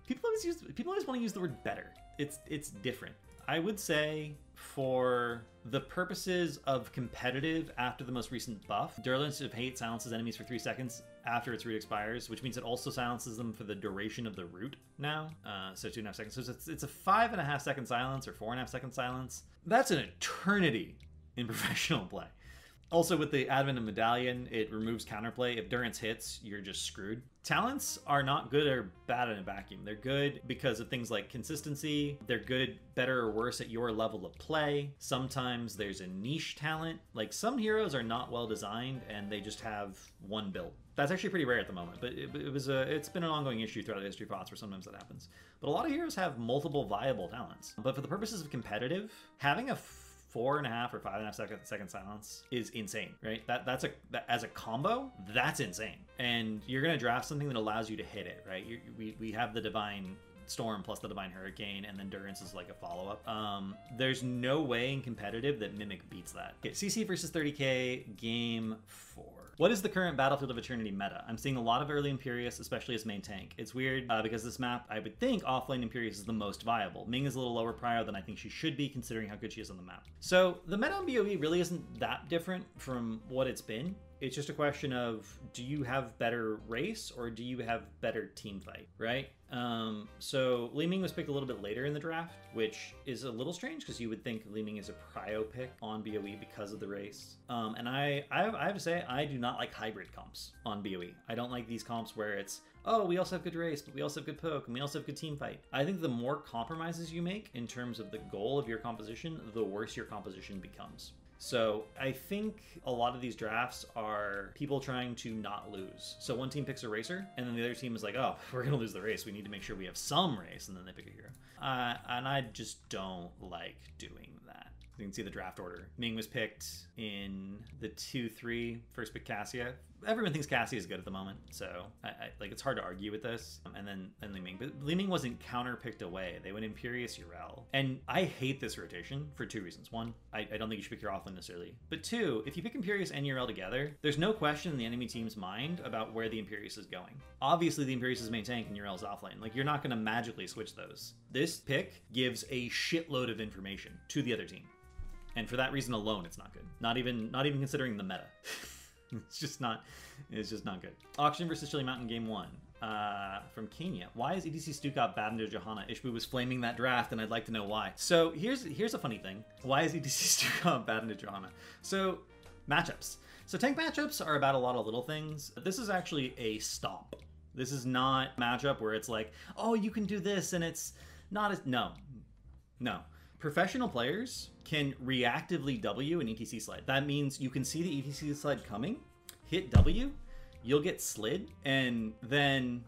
people always use people always want to use the word better. It's it's different. I would say for the purposes of competitive after the most recent buff, Durance of Hate silences enemies for three seconds after its root expires, which means it also silences them for the duration of the root now. Uh, so two and a half seconds. So it's, it's a five and a half second silence or four and a half second silence. That's an eternity in professional play. Also, with the advent of Medallion, it removes counterplay. If Durance hits, you're just screwed. Talents are not good or bad in a vacuum. They're good because of things like consistency. They're good, better, or worse at your level of play. Sometimes there's a niche talent. Like some heroes are not well designed and they just have one build. That's actually pretty rare at the moment, but it, it was a it's been an ongoing issue throughout the history of Pots where sometimes that happens. But a lot of heroes have multiple viable talents. But for the purposes of competitive, having a four and a half or five and a half second second silence is insane, right? That that's a that, as a combo, that's insane. And you're gonna draft something that allows you to hit it, right? You, we we have the divine storm plus the divine hurricane and then durance is like a follow-up um there's no way in competitive that mimic beats that okay, cc versus 30k game four what is the current Battlefield of Eternity meta? I'm seeing a lot of early Imperius, especially as main tank. It's weird uh, because this map, I would think offlane Imperius is the most viable. Ming is a little lower prior than I think she should be considering how good she is on the map. So the meta on BOE really isn't that different from what it's been. It's just a question of do you have better race or do you have better team fight, right? Um, so Li Ming was picked a little bit later in the draft, which is a little strange because you would think Li Ming is a prio pick on BOE because of the race. Um, and I, I, I have to say, I do not like hybrid comps on BOE. I don't like these comps where it's oh, we also have good race, but we also have good poke, and we also have good team fight. I think the more compromises you make in terms of the goal of your composition, the worse your composition becomes. So I think a lot of these drafts are people trying to not lose. So one team picks a racer, and then the other team is like, "Oh, we're gonna lose the race. We need to make sure we have some race," and then they pick a hero. Uh, and I just don't like doing that. You can see the draft order. Ming was picked in the 2 3, first pick Cassia. Everyone thinks Cassie is good at the moment, so I, I, like it's hard to argue with this. And then and Li but Li Ming wasn't counter picked away. They went Imperius Yrel, and I hate this rotation for two reasons. One, I, I don't think you should pick your offlane necessarily, but two, if you pick Imperius and Yrel together, there's no question in the enemy team's mind about where the Imperius is going. Obviously, the Imperius is main tank and Yrel's offlane. Like you're not going to magically switch those. This pick gives a shitload of information to the other team and for that reason alone, it's not good. Not even not even considering the meta. it's just not it's just not good. Oxygen versus Chili Mountain game one. Uh, from Kenya. Why is ETC Stukov bad into Johanna? Ishbu was flaming that draft, and I'd like to know why. So here's here's a funny thing. Why is ETC Stukov bad into Johanna? So matchups. So tank matchups are about a lot of little things. This is actually a stomp. This is not matchup where it's like, oh, you can do this, and it's not as no, no. Professional players can reactively W an ETC slide. That means you can see the ETC slide coming, hit W, you'll get slid, and then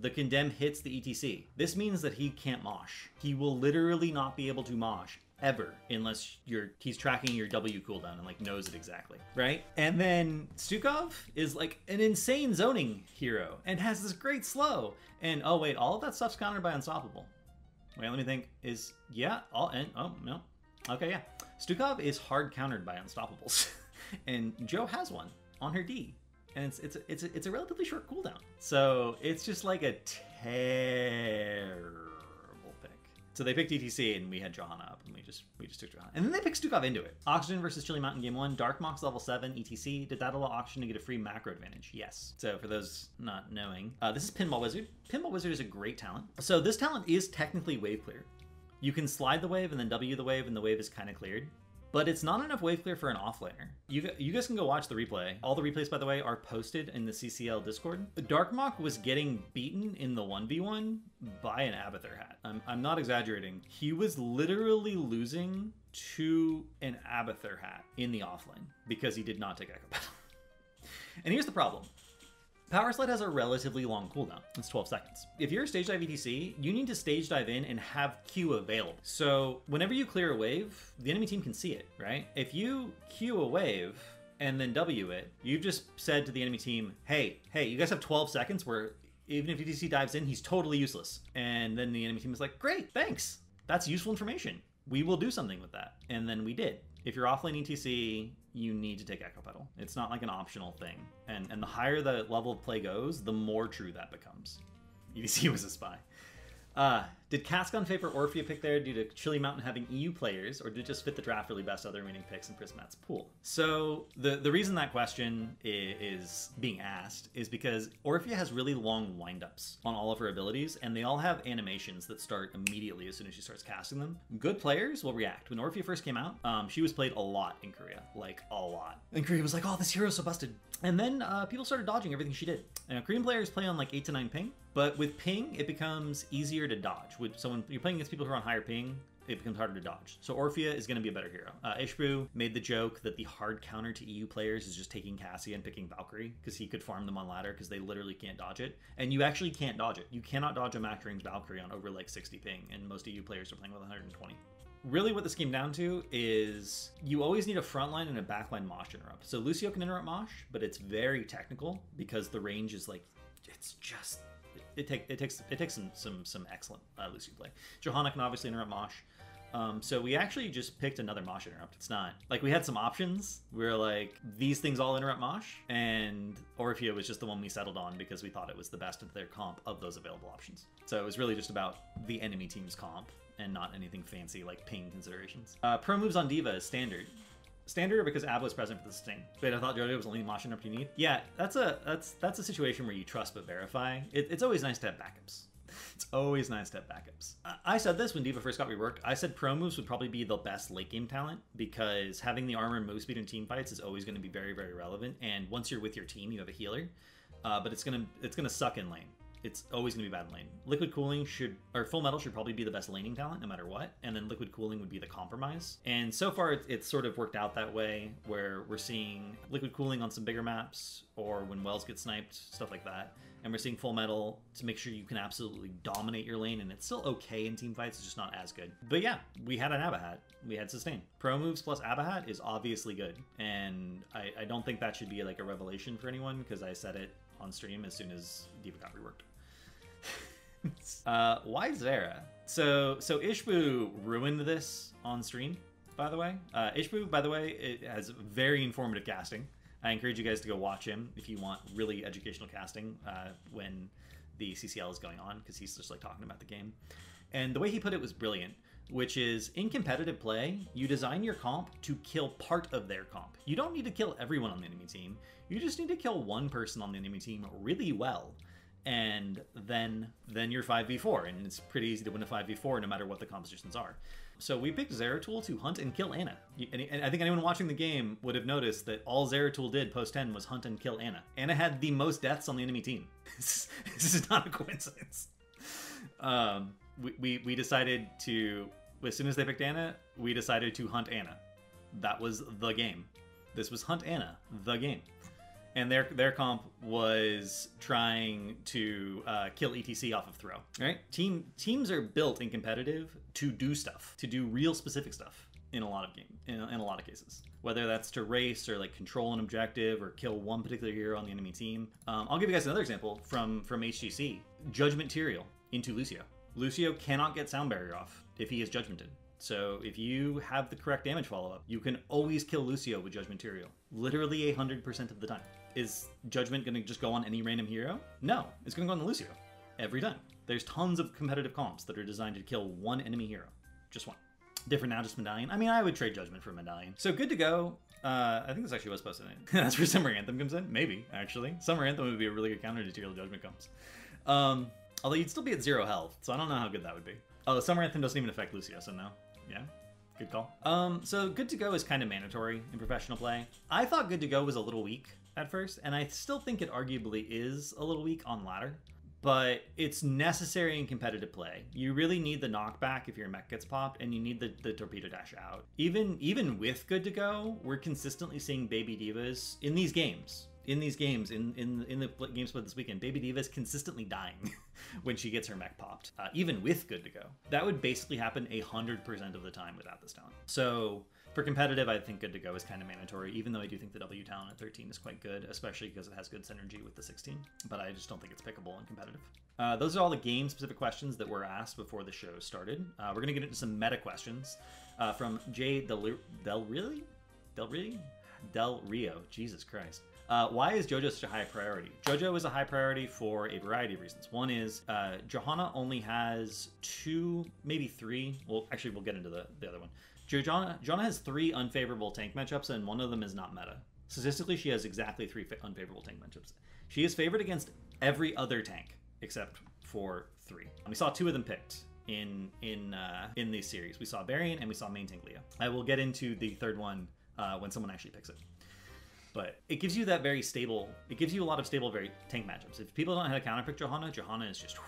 the condemn hits the ETC. This means that he can't mosh. He will literally not be able to mosh ever unless you're he's tracking your W cooldown and like knows it exactly, right? And then Stukov is like an insane zoning hero and has this great slow. And oh wait, all of that stuff's countered by unstoppable. Wait, let me think. Is yeah, all and oh no. Okay, yeah. Stukov is hard countered by unstoppables. and Joe has one on her D. And it's it's it's a, it's a relatively short cooldown. So it's just like a terrible so they picked ETC and we had Johanna up and we just we just took Johanna. And then they picked Stukov into it. Oxygen versus Chili Mountain game one. Dark Mox level seven, ETC. Did that allow Oxygen to get a free macro advantage? Yes. So for those not knowing, uh, this is Pinball Wizard. Pinball Wizard is a great talent. So this talent is technically wave clear. You can slide the wave and then W the wave and the wave is kind of cleared but it's not enough wave clear for an offlaner. You, you guys can go watch the replay. All the replays, by the way, are posted in the CCL Discord. Darkmok was getting beaten in the 1v1 by an Abathur hat. I'm, I'm not exaggerating. He was literally losing to an Abathur hat in the offlane because he did not take Echo Battle. and here's the problem. Power Slide has a relatively long cooldown. It's 12 seconds. If you're a stage dive ETC, you need to stage dive in and have Q available. So whenever you clear a wave, the enemy team can see it, right? If you Q a wave and then W it, you've just said to the enemy team, hey, hey, you guys have 12 seconds where even if ETC dives in, he's totally useless. And then the enemy team is like, great, thanks. That's useful information. We will do something with that. And then we did. If you're offlane ETC, you need to take Echo Pedal. It's not like an optional thing. And and the higher the level of play goes, the more true that becomes. ETC was a spy. Uh, did Cascon favor Orphea pick there due to Chili Mountain having EU players, or did it just fit the draft really best other remaining picks in Prismat's pool? So the the reason that question is being asked is because Orphea has really long windups on all of her abilities, and they all have animations that start immediately as soon as she starts casting them. Good players will react. When Orphea first came out, um, she was played a lot in Korea, like a lot. And Korea was like, "Oh, this hero's so busted," and then uh, people started dodging everything she did. And Korean players play on like eight to nine ping, but with ping, it becomes easier to dodge. So when you're playing against people who are on higher ping, it becomes harder to dodge. So Orphea is going to be a better hero. Uh, Ishbu made the joke that the hard counter to EU players is just taking Cassie and picking Valkyrie because he could farm them on ladder because they literally can't dodge it. And you actually can't dodge it. You cannot dodge a max range Valkyrie on over like 60 ping, and most EU players are playing with 120 really what this came down to is you always need a frontline and a backline mosh interrupt. So Lucio can interrupt mosh, but it's very technical because the range is like it's just it, take, it takes it takes some some some excellent uh, Lucio play. Johanna can obviously interrupt Mosh. Um, so we actually just picked another Mosh interrupt. It's not like we had some options. We were like, these things all interrupt Mosh, and Orphea was just the one we settled on because we thought it was the best of their comp of those available options. So it was really just about the enemy team's comp and not anything fancy like ping considerations. Uh, pro moves on D.Va is standard standard because Ab was present for the sustain? Wait, I thought Jojo was the only motion up you need. Yeah, that's a that's that's a situation where you trust but verify. It, it's always nice to have backups. It's always nice to have backups. I said this when D.Va first got reworked. I said pro moves would probably be the best late game talent because having the armor and move speed in team fights is always going to be very very relevant. And once you're with your team, you have a healer, uh, but it's gonna it's gonna suck in lane it's always going to be bad lane. Liquid Cooling should, or Full Metal should probably be the best laning talent no matter what, and then Liquid Cooling would be the compromise. And so far, it's, it's sort of worked out that way, where we're seeing Liquid Cooling on some bigger maps, or when wells get sniped, stuff like that. And we're seeing Full Metal to make sure you can absolutely dominate your lane, and it's still okay in team fights, it's just not as good. But yeah, we had an Abahat. We had Sustain. Pro moves plus Abahat is obviously good, and I, I don't think that should be like a revelation for anyone, because I said it on stream as soon as D.Va got reworked. uh, why Zera? So so Ishbu ruined this on stream. By the way, uh, Ishbu, by the way, it has very informative casting. I encourage you guys to go watch him if you want really educational casting uh, when the CCL is going on because he's just like talking about the game. And the way he put it was brilliant, which is in competitive play, you design your comp to kill part of their comp. You don't need to kill everyone on the enemy team. You just need to kill one person on the enemy team really well and then then you're 5v4 and it's pretty easy to win a 5v4 no matter what the compositions are so we picked Zeratul to hunt and kill anna And I think anyone watching the game would have noticed that all Zeratul did post 10 was hunt and kill anna anna had the most deaths on the enemy team. this is not a coincidence. Um, we, we, we decided to, as soon as they picked anna we decided to hunt anna That was the game. This was Hunt anna the game. And their their comp was trying to uh, kill ETC off of throw. Right? Team teams are built in competitive to do stuff, to do real specific stuff in a lot of game in, in a lot of cases. Whether that's to race or like control an objective or kill one particular hero on the enemy team. Um, I'll give you guys another example from from HGC. Judgment Tyrael into Lucio. Lucio cannot get sound barrier off if he is judgmented. So if you have the correct damage follow up, you can always kill Lucio with Judgment Tyrael. Literally 100% of the time. Is Judgment going to just go on any random hero? No, it's going to go on the Lucio. Every time. There's tons of competitive comps that are designed to kill one enemy hero. Just one. Different now, just Medallion. I mean, I would trade Judgment for Medallion. So good to go. Uh, I think this actually was posted. That's where Summer Anthem comes in? Maybe, actually. Summer Anthem would be a really good counter to Tyrael Judgment comes. Um, although you'd still be at zero health, so I don't know how good that would be. Oh, Summer Anthem doesn't even affect Lucio, so no. Yeah, good call. Um, so good to go is kind of mandatory in professional play. I thought good to go was a little weak at first, and I still think it arguably is a little weak on ladder. But it's necessary in competitive play. You really need the knockback if your mech gets popped, and you need the, the torpedo dash out. Even even with good to go, we're consistently seeing baby divas in these games in these games, in in in the games played this weekend, Baby Diva is consistently dying when she gets her mech popped, uh, even with good to go. That would basically happen hundred percent of the time without this talent. So for competitive, I think good to go is kind of mandatory. Even though I do think the W talent at 13 is quite good, especially because it has good synergy with the 16. But I just don't think it's pickable in competitive. Uh, those are all the game specific questions that were asked before the show started. Uh, we're gonna get into some meta questions uh, from Jay Del Del Really Del Really Del Rio. Jesus Christ. Uh, why is JoJo such a high priority? JoJo is a high priority for a variety of reasons. One is uh, Johanna only has two, maybe three. Well, actually, we'll get into the, the other one. Johanna, Johanna has three unfavorable tank matchups, and one of them is not meta. Statistically, she has exactly three unfavorable tank matchups. She is favored against every other tank except for three. We saw two of them picked in in uh, in these series. We saw Varian and we saw main tank Leah. I will get into the third one uh, when someone actually picks it but it gives you that very stable. It gives you a lot of stable, very tank matchups. If people don't know how to counterpick Johanna, Johanna is just.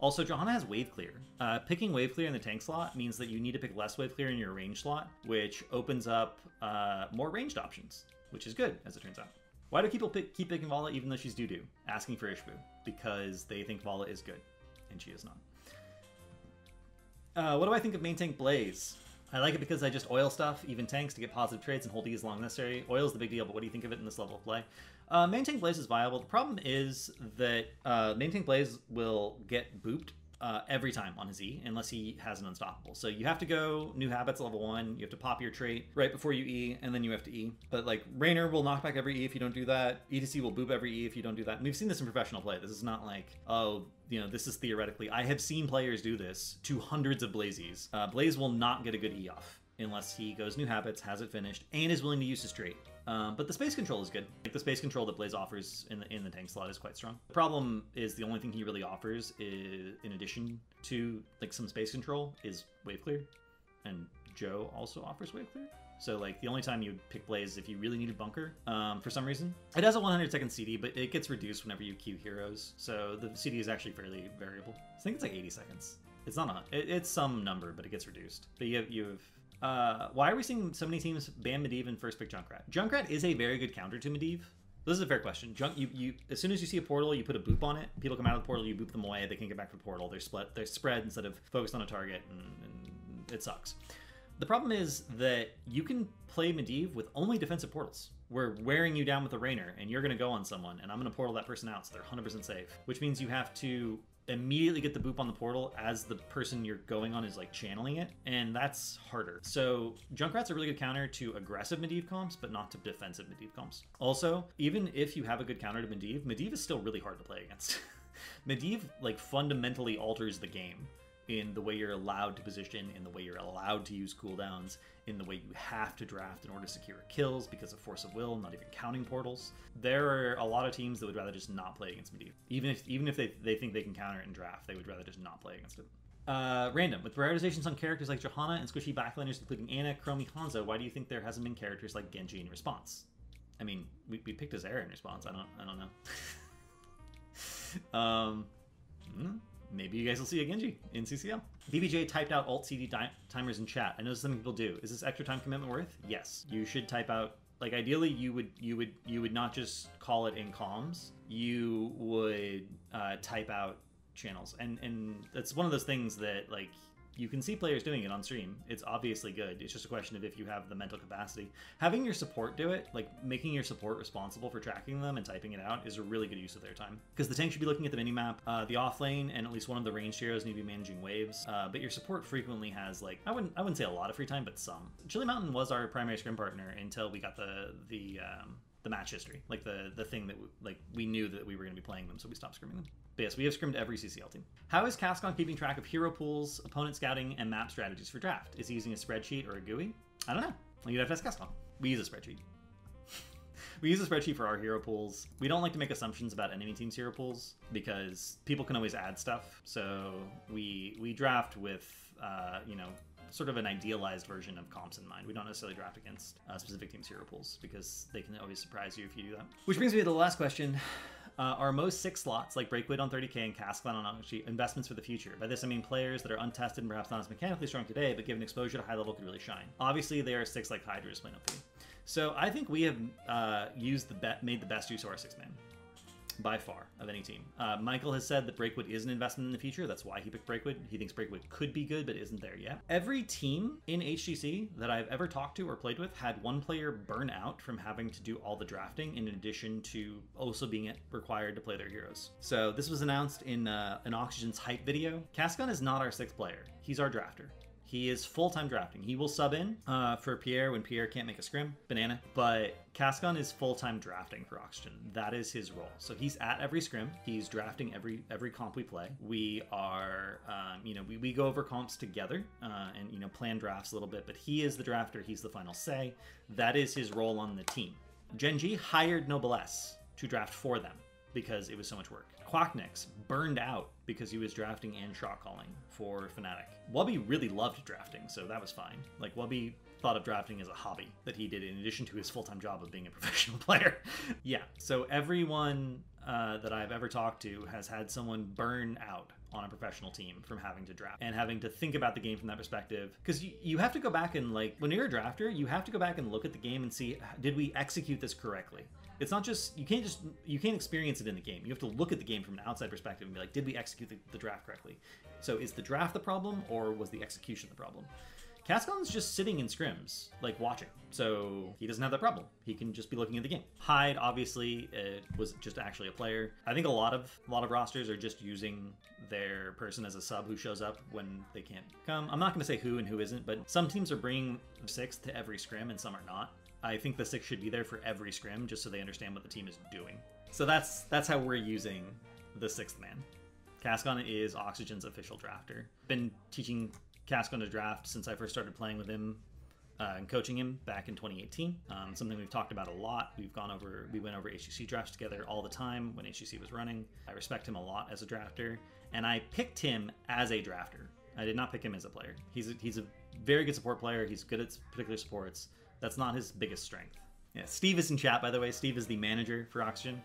Also, Johanna has wave clear. Uh, picking wave clear in the tank slot means that you need to pick less wave clear in your range slot, which opens up uh, more ranged options, which is good, as it turns out. Why do people pick, keep picking Valla even though she's doo doo? Asking for Ishbu. Because they think Valla is good, and she is not. Uh, what do I think of main tank Blaze? I like it because I just oil stuff, even tanks, to get positive trades and hold E as long necessary. Oil is the big deal, but what do you think of it in this level of play? Uh, main tank Blaze is viable. The problem is that uh, main tank Blaze will get booped uh, every time on his E unless he has an unstoppable. So you have to go new habits level one. You have to pop your trait right before you E, and then you have to E. But like Raynor will knock back every E if you don't do that. ETC will boop every E if you don't do that. And we've seen this in professional play. This is not like oh you know this is theoretically. I have seen players do this to hundreds of Blazies. Uh, Blaze will not get a good E off unless he goes new habits, has it finished, and is willing to use his trait. Um, but the space control is good. Like the space control that Blaze offers in the in the tank slot is quite strong. The problem is the only thing he really offers is, in addition to like some space control, is wave clear, and Joe also offers wave clear. So like the only time you pick Blaze is if you really need a bunker um, for some reason. It has a 100 second CD, but it gets reduced whenever you queue heroes. So the CD is actually fairly variable. I think it's like 80 seconds. It's not a, it, it's some number, but it gets reduced. But you have, you have uh, why are we seeing so many teams ban Medivh and first pick Junkrat? Junkrat is a very good counter to Medivh. This is a fair question. Junk, you, you, as soon as you see a portal, you put a boop on it. People come out of the portal, you boop them away. They can't get back to the portal. They're split. They're spread instead of focused on a target, and, and it sucks. The problem is that you can play Medivh with only defensive portals. We're wearing you down with a Raynor, and you're going to go on someone, and I'm going to portal that person out so they're 100% safe. Which means you have to immediately get the boop on the portal as the person you're going on is like channeling it, and that's harder. So Junkrat's a really good counter to aggressive Medivh comps, but not to defensive Medivh comps. Also, even if you have a good counter to Medivh, Medivh is still really hard to play against. Medivh like fundamentally alters the game in the way you're allowed to position, in the way you're allowed to use cooldowns, in the way you have to draft in order to secure kills because of force of will, not even counting portals. There are a lot of teams that would rather just not play against Medivh. Even if even if they, they think they can counter it in draft, they would rather just not play against it. Uh, random. With prioritizations on characters like Johanna and squishy backliners, including Anna, Chromie, Hanzo, why do you think there hasn't been characters like Genji in response? I mean, we, we picked Azera in response. I don't I don't know. um, hmm? Maybe you guys will see a Genji in CCL. BBJ typed out Alt CD timers in chat. I know some people do. Is this extra time commitment worth? Yes. You should type out like ideally you would you would you would not just call it in comms you would uh, type out channels and and that's one of those things that like you can see players doing it on stream. It's obviously good. It's just a question of if you have the mental capacity. Having your support do it like making your support responsible for tracking them and typing it out is a really good use of their time. Because the tank should be looking at the minimap uh, the off lane and at least one of the range heroes need to be managing waves. Uh, but your support frequently has like i wouldn't i wouldn't say a lot of free time but some. Chili mountain was our primary scrim partner until we got the the um, the match history, like the the thing that we, like we knew that we were going to be playing them, so we stopped scrimming them. But yes, we have scrimmed every CCL team. How is Cascon keeping track of hero pools, opponent scouting, and map strategies for draft? Is he using a spreadsheet or a GUI? I don't know. You'd have to ask Cascon. We use a spreadsheet. we use a spreadsheet for our hero pools. We don't like to make assumptions about enemy teams' hero pools because people can always add stuff. So we we draft with uh, you know sort of an idealized version of comps in mind. We don't necessarily draft against uh, specific teams' hero pools because they can always surprise you if you do that. Which brings me to the last question. Uh, are most six slots like Breakwood on 30k and Caskland on Oxy investments for the future? By this I mean players that are untested and perhaps not as mechanically strong today, but given exposure to high level could really shine. Obviously, they are six like Hydra is playing up So I think we have uh, used the bet, made the best use of our six man by far of any team. Uh, Michael has said that Breakwood is an investment in the future. That's why he picked Breakwood. He thinks Breakwood could be good, but isn't there yet. Every team in HGC that I've ever talked to or played with had one player burn out from having to do all the drafting, in addition to also being required to play their heroes. So this was announced in uh, an Oxygen's hype video. Cascon is not our sixth player. He's our drafter. He is full time drafting. He will sub in uh, for Pierre when Pierre can't make a scrim, banana. But Cascon is full time drafting for Oxygen. That is his role. So he's at every scrim. He's drafting every every comp we play. We are, um, you know, we, we go over comps together uh, and you know plan drafts a little bit. But he is the drafter. He's the final say. That is his role on the team. Genji hired Noblesse to draft for them because it was so much work. Quacknix burned out because he was drafting and shot calling for Fnatic. Wubby really loved drafting, so that was fine. Like Wubby thought of drafting as a hobby that he did in addition to his full-time job of being a professional player. yeah, so everyone uh, that I've ever talked to has had someone burn out on a professional team from having to draft and having to think about the game from that perspective because you, you have to go back and like when you're a drafter you have to go back and look at the game and see did we execute this correctly it's not just you can't just you can't experience it in the game. You have to look at the game from an outside perspective and be like, did we execute the, the draft correctly? So is the draft the problem or was the execution the problem? Cascon's just sitting in scrims, like watching. So he doesn't have that problem. He can just be looking at the game. Hyde, obviously, it was just actually a player. I think a lot of a lot of rosters are just using their person as a sub who shows up when they can't come. I'm not going to say who and who isn't, but some teams are bringing six to every scrim and some are not. I think the six should be there for every scrim, just so they understand what the team is doing. So that's that's how we're using the sixth man. Cascon is Oxygen's official drafter. Been teaching Cascon to draft since I first started playing with him uh, and coaching him back in 2018. Um, something we've talked about a lot. We've gone over, we went over HGC drafts together all the time when HGC was running. I respect him a lot as a drafter, and I picked him as a drafter. I did not pick him as a player. He's a, he's a very good support player. He's good at particular sports. That's not his biggest strength. Yeah, Steve is in chat, by the way. Steve is the manager for Oxygen.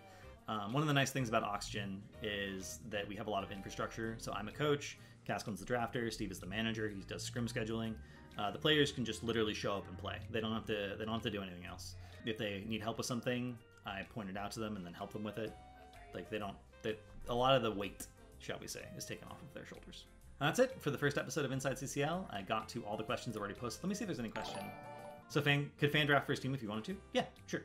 Um, one of the nice things about Oxygen is that we have a lot of infrastructure. So I'm a coach, Cascon's the drafter, Steve is the manager. He does scrim scheduling. Uh, the players can just literally show up and play. They don't have to. They don't have to do anything else. If they need help with something, I point it out to them and then help them with it. Like they don't. They, a lot of the weight, shall we say, is taken off of their shoulders. And that's it for the first episode of Inside CCL. I got to all the questions that already posted. Let me see if there's any question. So fan could fan draft first team if you wanted to? Yeah, sure.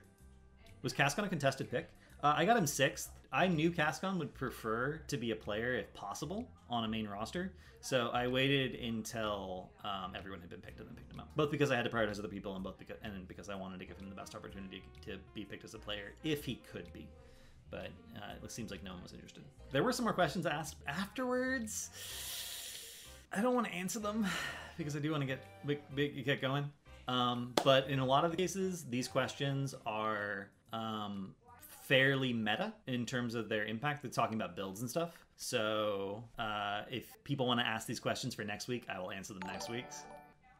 Was Cascon a contested pick? Uh, I got him sixth. I knew Cascon would prefer to be a player if possible on a main roster, so I waited until um, everyone had been picked and then picked him up. Both because I had to prioritize other people, and both because and because I wanted to give him the best opportunity to be picked as a player if he could be. But uh, it seems like no one was interested. There were some more questions asked afterwards. I don't want to answer them because I do want to get big, big, get going. Um, but in a lot of the cases, these questions are um, fairly meta in terms of their impact. They're talking about builds and stuff. So uh, if people want to ask these questions for next week, I will answer them next week's.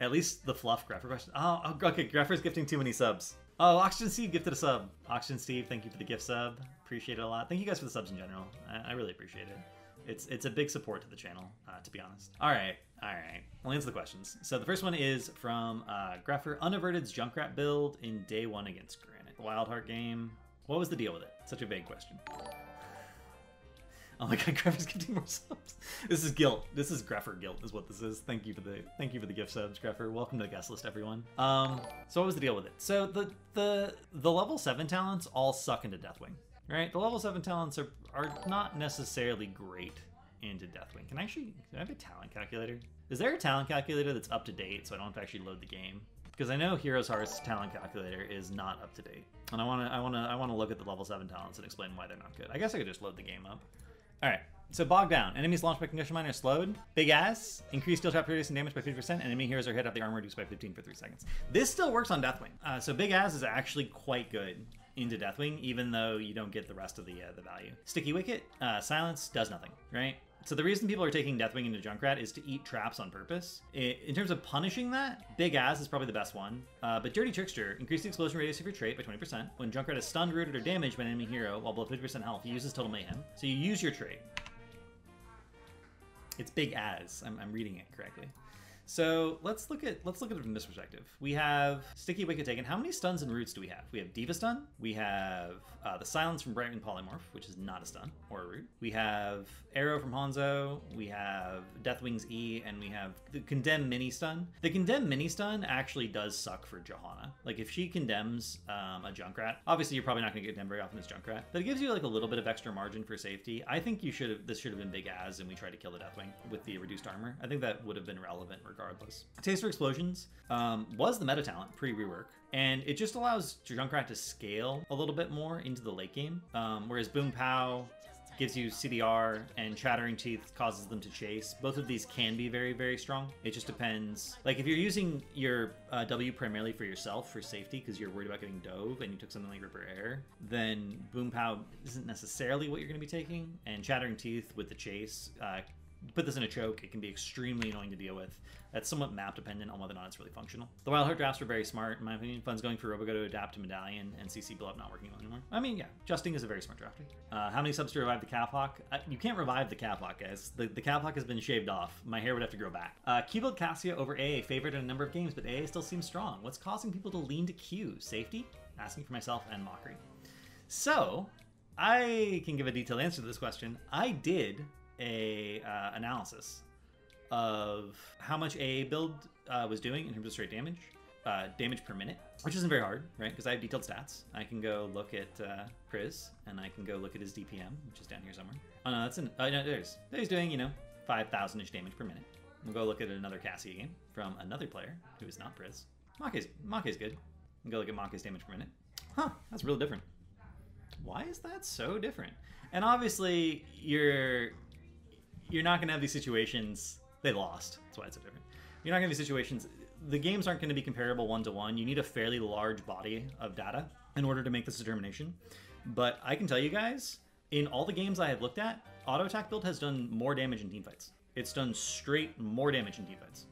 At least the fluff Greffer question. Oh, oh okay. Greffer's gifting too many subs. Oh, Oxygen Steve gifted a sub. Oxygen Steve, thank you for the gift sub. Appreciate it a lot. Thank you guys for the subs in general. I, I really appreciate it. It's it's a big support to the channel, uh, to be honest. All right, all right. I'll answer the questions. So the first one is from uh, Greffer. Unaverted's Junkrat build in day one against Granite. Wildheart game. What was the deal with it? Such a vague question. Oh my god, Greffer's gifting more subs. This is guilt. This is Greffer guilt, is what this is. Thank you for the thank you for the gift subs, Greffer. Welcome to the guest list, everyone. Um, so what was the deal with it? So the the the level seven talents all suck into Deathwing, right? The level seven talents are are not necessarily great into Deathwing. Can I actually can I have a talent calculator? Is there a talent calculator that's up to date so I don't have to actually load the game? Because I know Heroes Heart's talent calculator is not up to date, and I want to I want to I want to look at the level seven talents and explain why they're not good. I guess I could just load the game up. All right. So bog down. Enemies launched by concussion mine are slowed. Big ass. Increased steel trap radius and damage by 50%. Enemy heroes are hit up the armor reduced by 15 for 3 seconds. This still works on Deathwing. Uh, so Big Ass is actually quite good into Deathwing, even though you don't get the rest of the uh, the value. Sticky Wicket, uh, Silence does nothing, right? So the reason people are taking Deathwing into Junkrat is to eat traps on purpose. In terms of punishing that, Big Ass is probably the best one. Uh, but Dirty Trickster, increase the explosion radius of your trait by 20%. When Junkrat is stunned, rooted, or damaged by an enemy hero while below 50% health, he uses Total Mayhem. So you use your trait. It's big as. I'm, I'm reading it correctly. So let's look at let's look at it from this perspective. We have Sticky Wicket taken. How many stuns and roots do we have? We have D.Va Stun. We have uh, the Silence from Brightwing Polymorph, which is not a stun or a root. We have Arrow from Hanzo. We have Deathwing's E, and we have the Condemn Mini Stun. The Condemn Mini Stun actually does suck for Johanna. Like if she condemns um, a Junkrat, obviously you're probably not going to get condemned very often as Junkrat, but it gives you like a little bit of extra margin for safety. I think you should have this should have been Big As, and we tried to kill the Deathwing with the reduced armor. I think that would have been relevant regardless. Taste for Explosions um, was the meta talent pre rework, and it just allows Junkrat to scale a little bit more into the late game. Um, whereas Boom Pow gives you CDR and Chattering Teeth causes them to chase. Both of these can be very, very strong. It just depends. Like if you're using your uh, W primarily for yourself for safety because you're worried about getting dove and you took something like Ripper Air, then Boom Pow isn't necessarily what you're going to be taking. And Chattering Teeth with the chase uh, put this in a choke, it can be extremely annoying to deal with. That's somewhat map dependent on whether or not it's really functional. The Wild Heart drafts were very smart, in my opinion. Fun's going for Robogo to adapt to Medallion and CC Blow Up not working well anymore. I mean, yeah, Justing is a very smart drafter. Uh, how many subs to revive the Caphawk? Uh, you can't revive the Caphawk, guys. The, the Caphawk has been shaved off. My hair would have to grow back. Uh, Q build Cassia over AA, favorite in a number of games, but AA still seems strong. What's causing people to lean to Q? Safety? Asking for myself and Mockery. So, I can give a detailed answer to this question. I did a uh, analysis of how much AA build uh, was doing in terms of straight damage, uh, damage per minute, which isn't very hard, right? Because I have detailed stats. I can go look at uh, Priz, and I can go look at his DPM, which is down here somewhere. Oh no, that's an. Oh no, there's. He's doing you know 5,000ish damage per minute. We'll go look at another Cassie game from another player who is not Priz. Make's Make's good. We'll go look at Make's damage per minute. Huh, that's real different. Why is that so different? And obviously, you're you're not going to have these situations. They lost. That's why it's so different. You're not going to have these situations. The games aren't going to be comparable one to one. You need a fairly large body of data in order to make this determination. But I can tell you guys, in all the games I have looked at, auto attack build has done more damage in team fights. It's done straight more damage in team fights.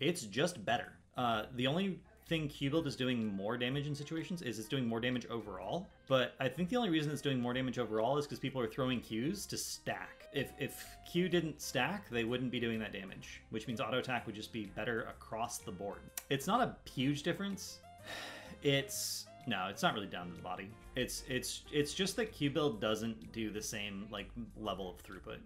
It's just better. Uh, the only thing Q build is doing more damage in situations is it's doing more damage overall. But I think the only reason it's doing more damage overall is because people are throwing Qs to stack. If if Q didn't stack, they wouldn't be doing that damage, which means auto attack would just be better across the board. It's not a huge difference. It's no, it's not really down to the body. It's it's it's just that Q build doesn't do the same like level of throughput.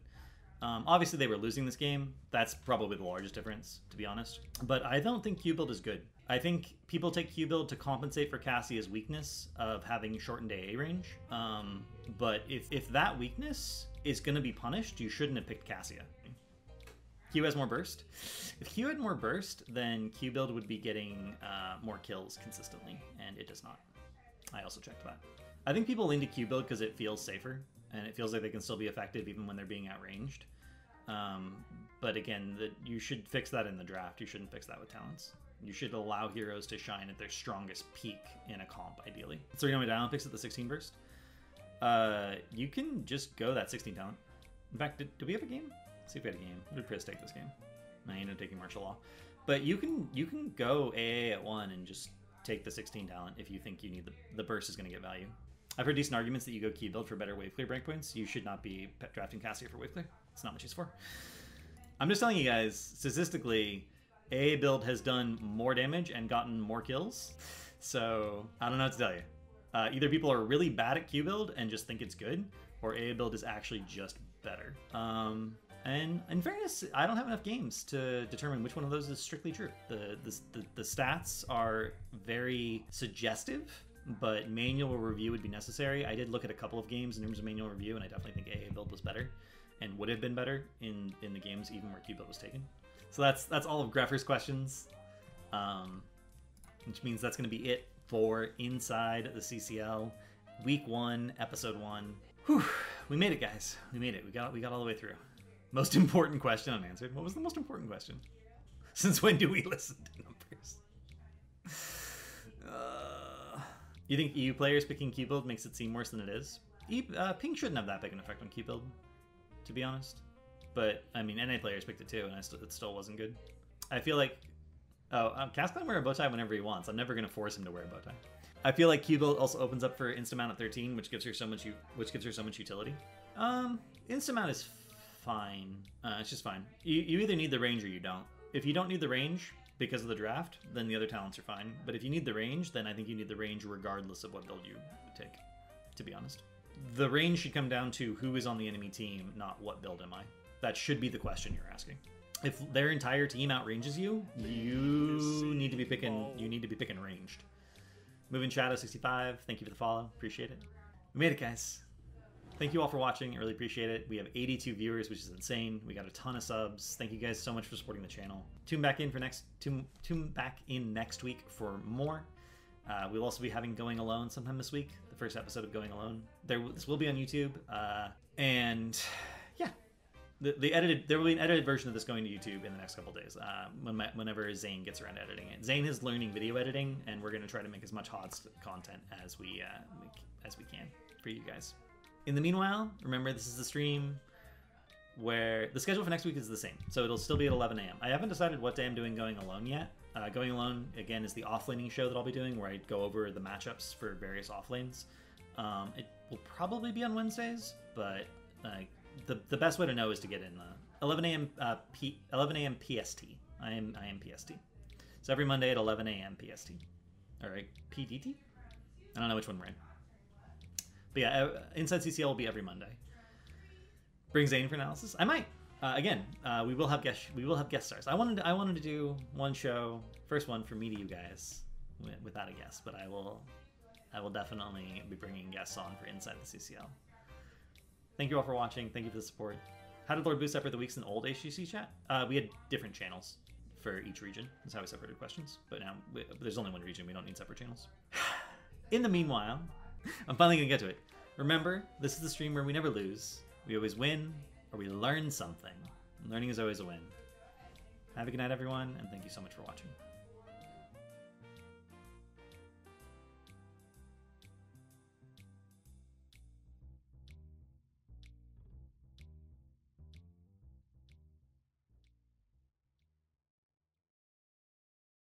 Um, obviously, they were losing this game. That's probably the largest difference, to be honest. But I don't think Q build is good. I think people take Q build to compensate for Cassia's weakness of having shortened AA range. Um, but if, if that weakness is going to be punished, you shouldn't have picked Cassia. Q has more burst. If Q had more burst, then Q build would be getting uh, more kills consistently, and it does not. I also checked that. I think people lean to Q build because it feels safer, and it feels like they can still be effective even when they're being outranged. Um, but again, the, you should fix that in the draft. You shouldn't fix that with talents. You should allow heroes to shine at their strongest peak in a comp, ideally. Know my diamond picks at the 16 burst? Uh, you can just go that 16 talent. In fact, did we have a game? Let's see if we had a game. What did Chris take this game? I ended up taking martial law. But you can you can go AA at one and just take the 16 talent if you think you need the, the burst is going to get value. I've heard decent arguments that you go key build for better wave clear breakpoints. You should not be drafting Cassia for wave clear. It's not what she's for. I'm just telling you guys, statistically, A build has done more damage and gotten more kills. So I don't know what to tell you. Uh, either people are really bad at Q build and just think it's good, or A build is actually just better. Um, and in fairness, I don't have enough games to determine which one of those is strictly true. The the, the, the stats are very suggestive, but manual review would be necessary. I did look at a couple of games in terms of manual review, and I definitely think AA build was better and would have been better in in the games even where Q build was taken. So that's that's all of Greffer's questions, um, which means that's going to be it for inside the CCL week one, episode one. Whew, we made it, guys. We made it. We got we got all the way through. Most important question unanswered. What was the most important question? Since when do we listen to numbers? Uh, you think EU players picking Q build makes it seem worse than it is? E, uh, shouldn't have that big an effect on Q build, to be honest. But I mean, NA players picked it too, and st- it still wasn't good. I feel like Oh, um, Cass can wear a bow tie whenever he wants. I'm never gonna force him to wear a bow tie. I feel like Q build also opens up for instant mount at 13, which gives her so much which gives her so much utility. Um, instant mount is fine. Uh, it's just fine. You, you either need the range or you don't. If you don't need the range because of the draft, then the other talents are fine. But if you need the range, then I think you need the range regardless of what build you take. To be honest, the range should come down to who is on the enemy team, not what build am I. That should be the question you're asking if their entire team outranges you, you need to be picking. You need to be picking ranged. Moving Shadow 65, thank you for the follow. Appreciate it. We made it, guys. Thank you all for watching. I really appreciate it. We have 82 viewers, which is insane. We got a ton of subs. Thank you guys so much for supporting the channel. Tune back in for next. Tune, tune back in next week for more. Uh, we'll also be having Going Alone sometime this week. The first episode of Going Alone. There, this will be on YouTube. Uh, and the, the edited there will be an edited version of this going to YouTube in the next couple days. Uh, when my, whenever Zane gets around to editing it, Zane is learning video editing, and we're going to try to make as much hot content as we uh, as we can for you guys. In the meanwhile, remember this is the stream where the schedule for next week is the same, so it'll still be at 11 a.m. I haven't decided what day I'm doing going alone yet. Uh, going alone again is the offlaning show that I'll be doing, where I go over the matchups for various offlanes. Um, it will probably be on Wednesdays, but uh, the the best way to know is to get in the 11 a.m. Uh, P, 11 a.m. PST. I am I am PST. So every Monday at 11 a.m. PST. All right, PDT. I don't know which one we're in. But yeah, uh, Inside CCL will be every Monday. Bring Zane for analysis. I might. Uh, again, uh, we will have guest we will have guest stars. I wanted to, I wanted to do one show, first one for me to you guys, without a guest, but I will I will definitely be bringing guests on for Inside the CCL. Thank you all for watching. Thank you for the support. How did Lord Boo separate the weeks in old HGC chat? Uh, we had different channels for each region. That's how we separated questions. But now we, there's only one region. We don't need separate channels. in the meanwhile, I'm finally going to get to it. Remember, this is the stream where we never lose. We always win or we learn something. Learning is always a win. Have a good night, everyone, and thank you so much for watching.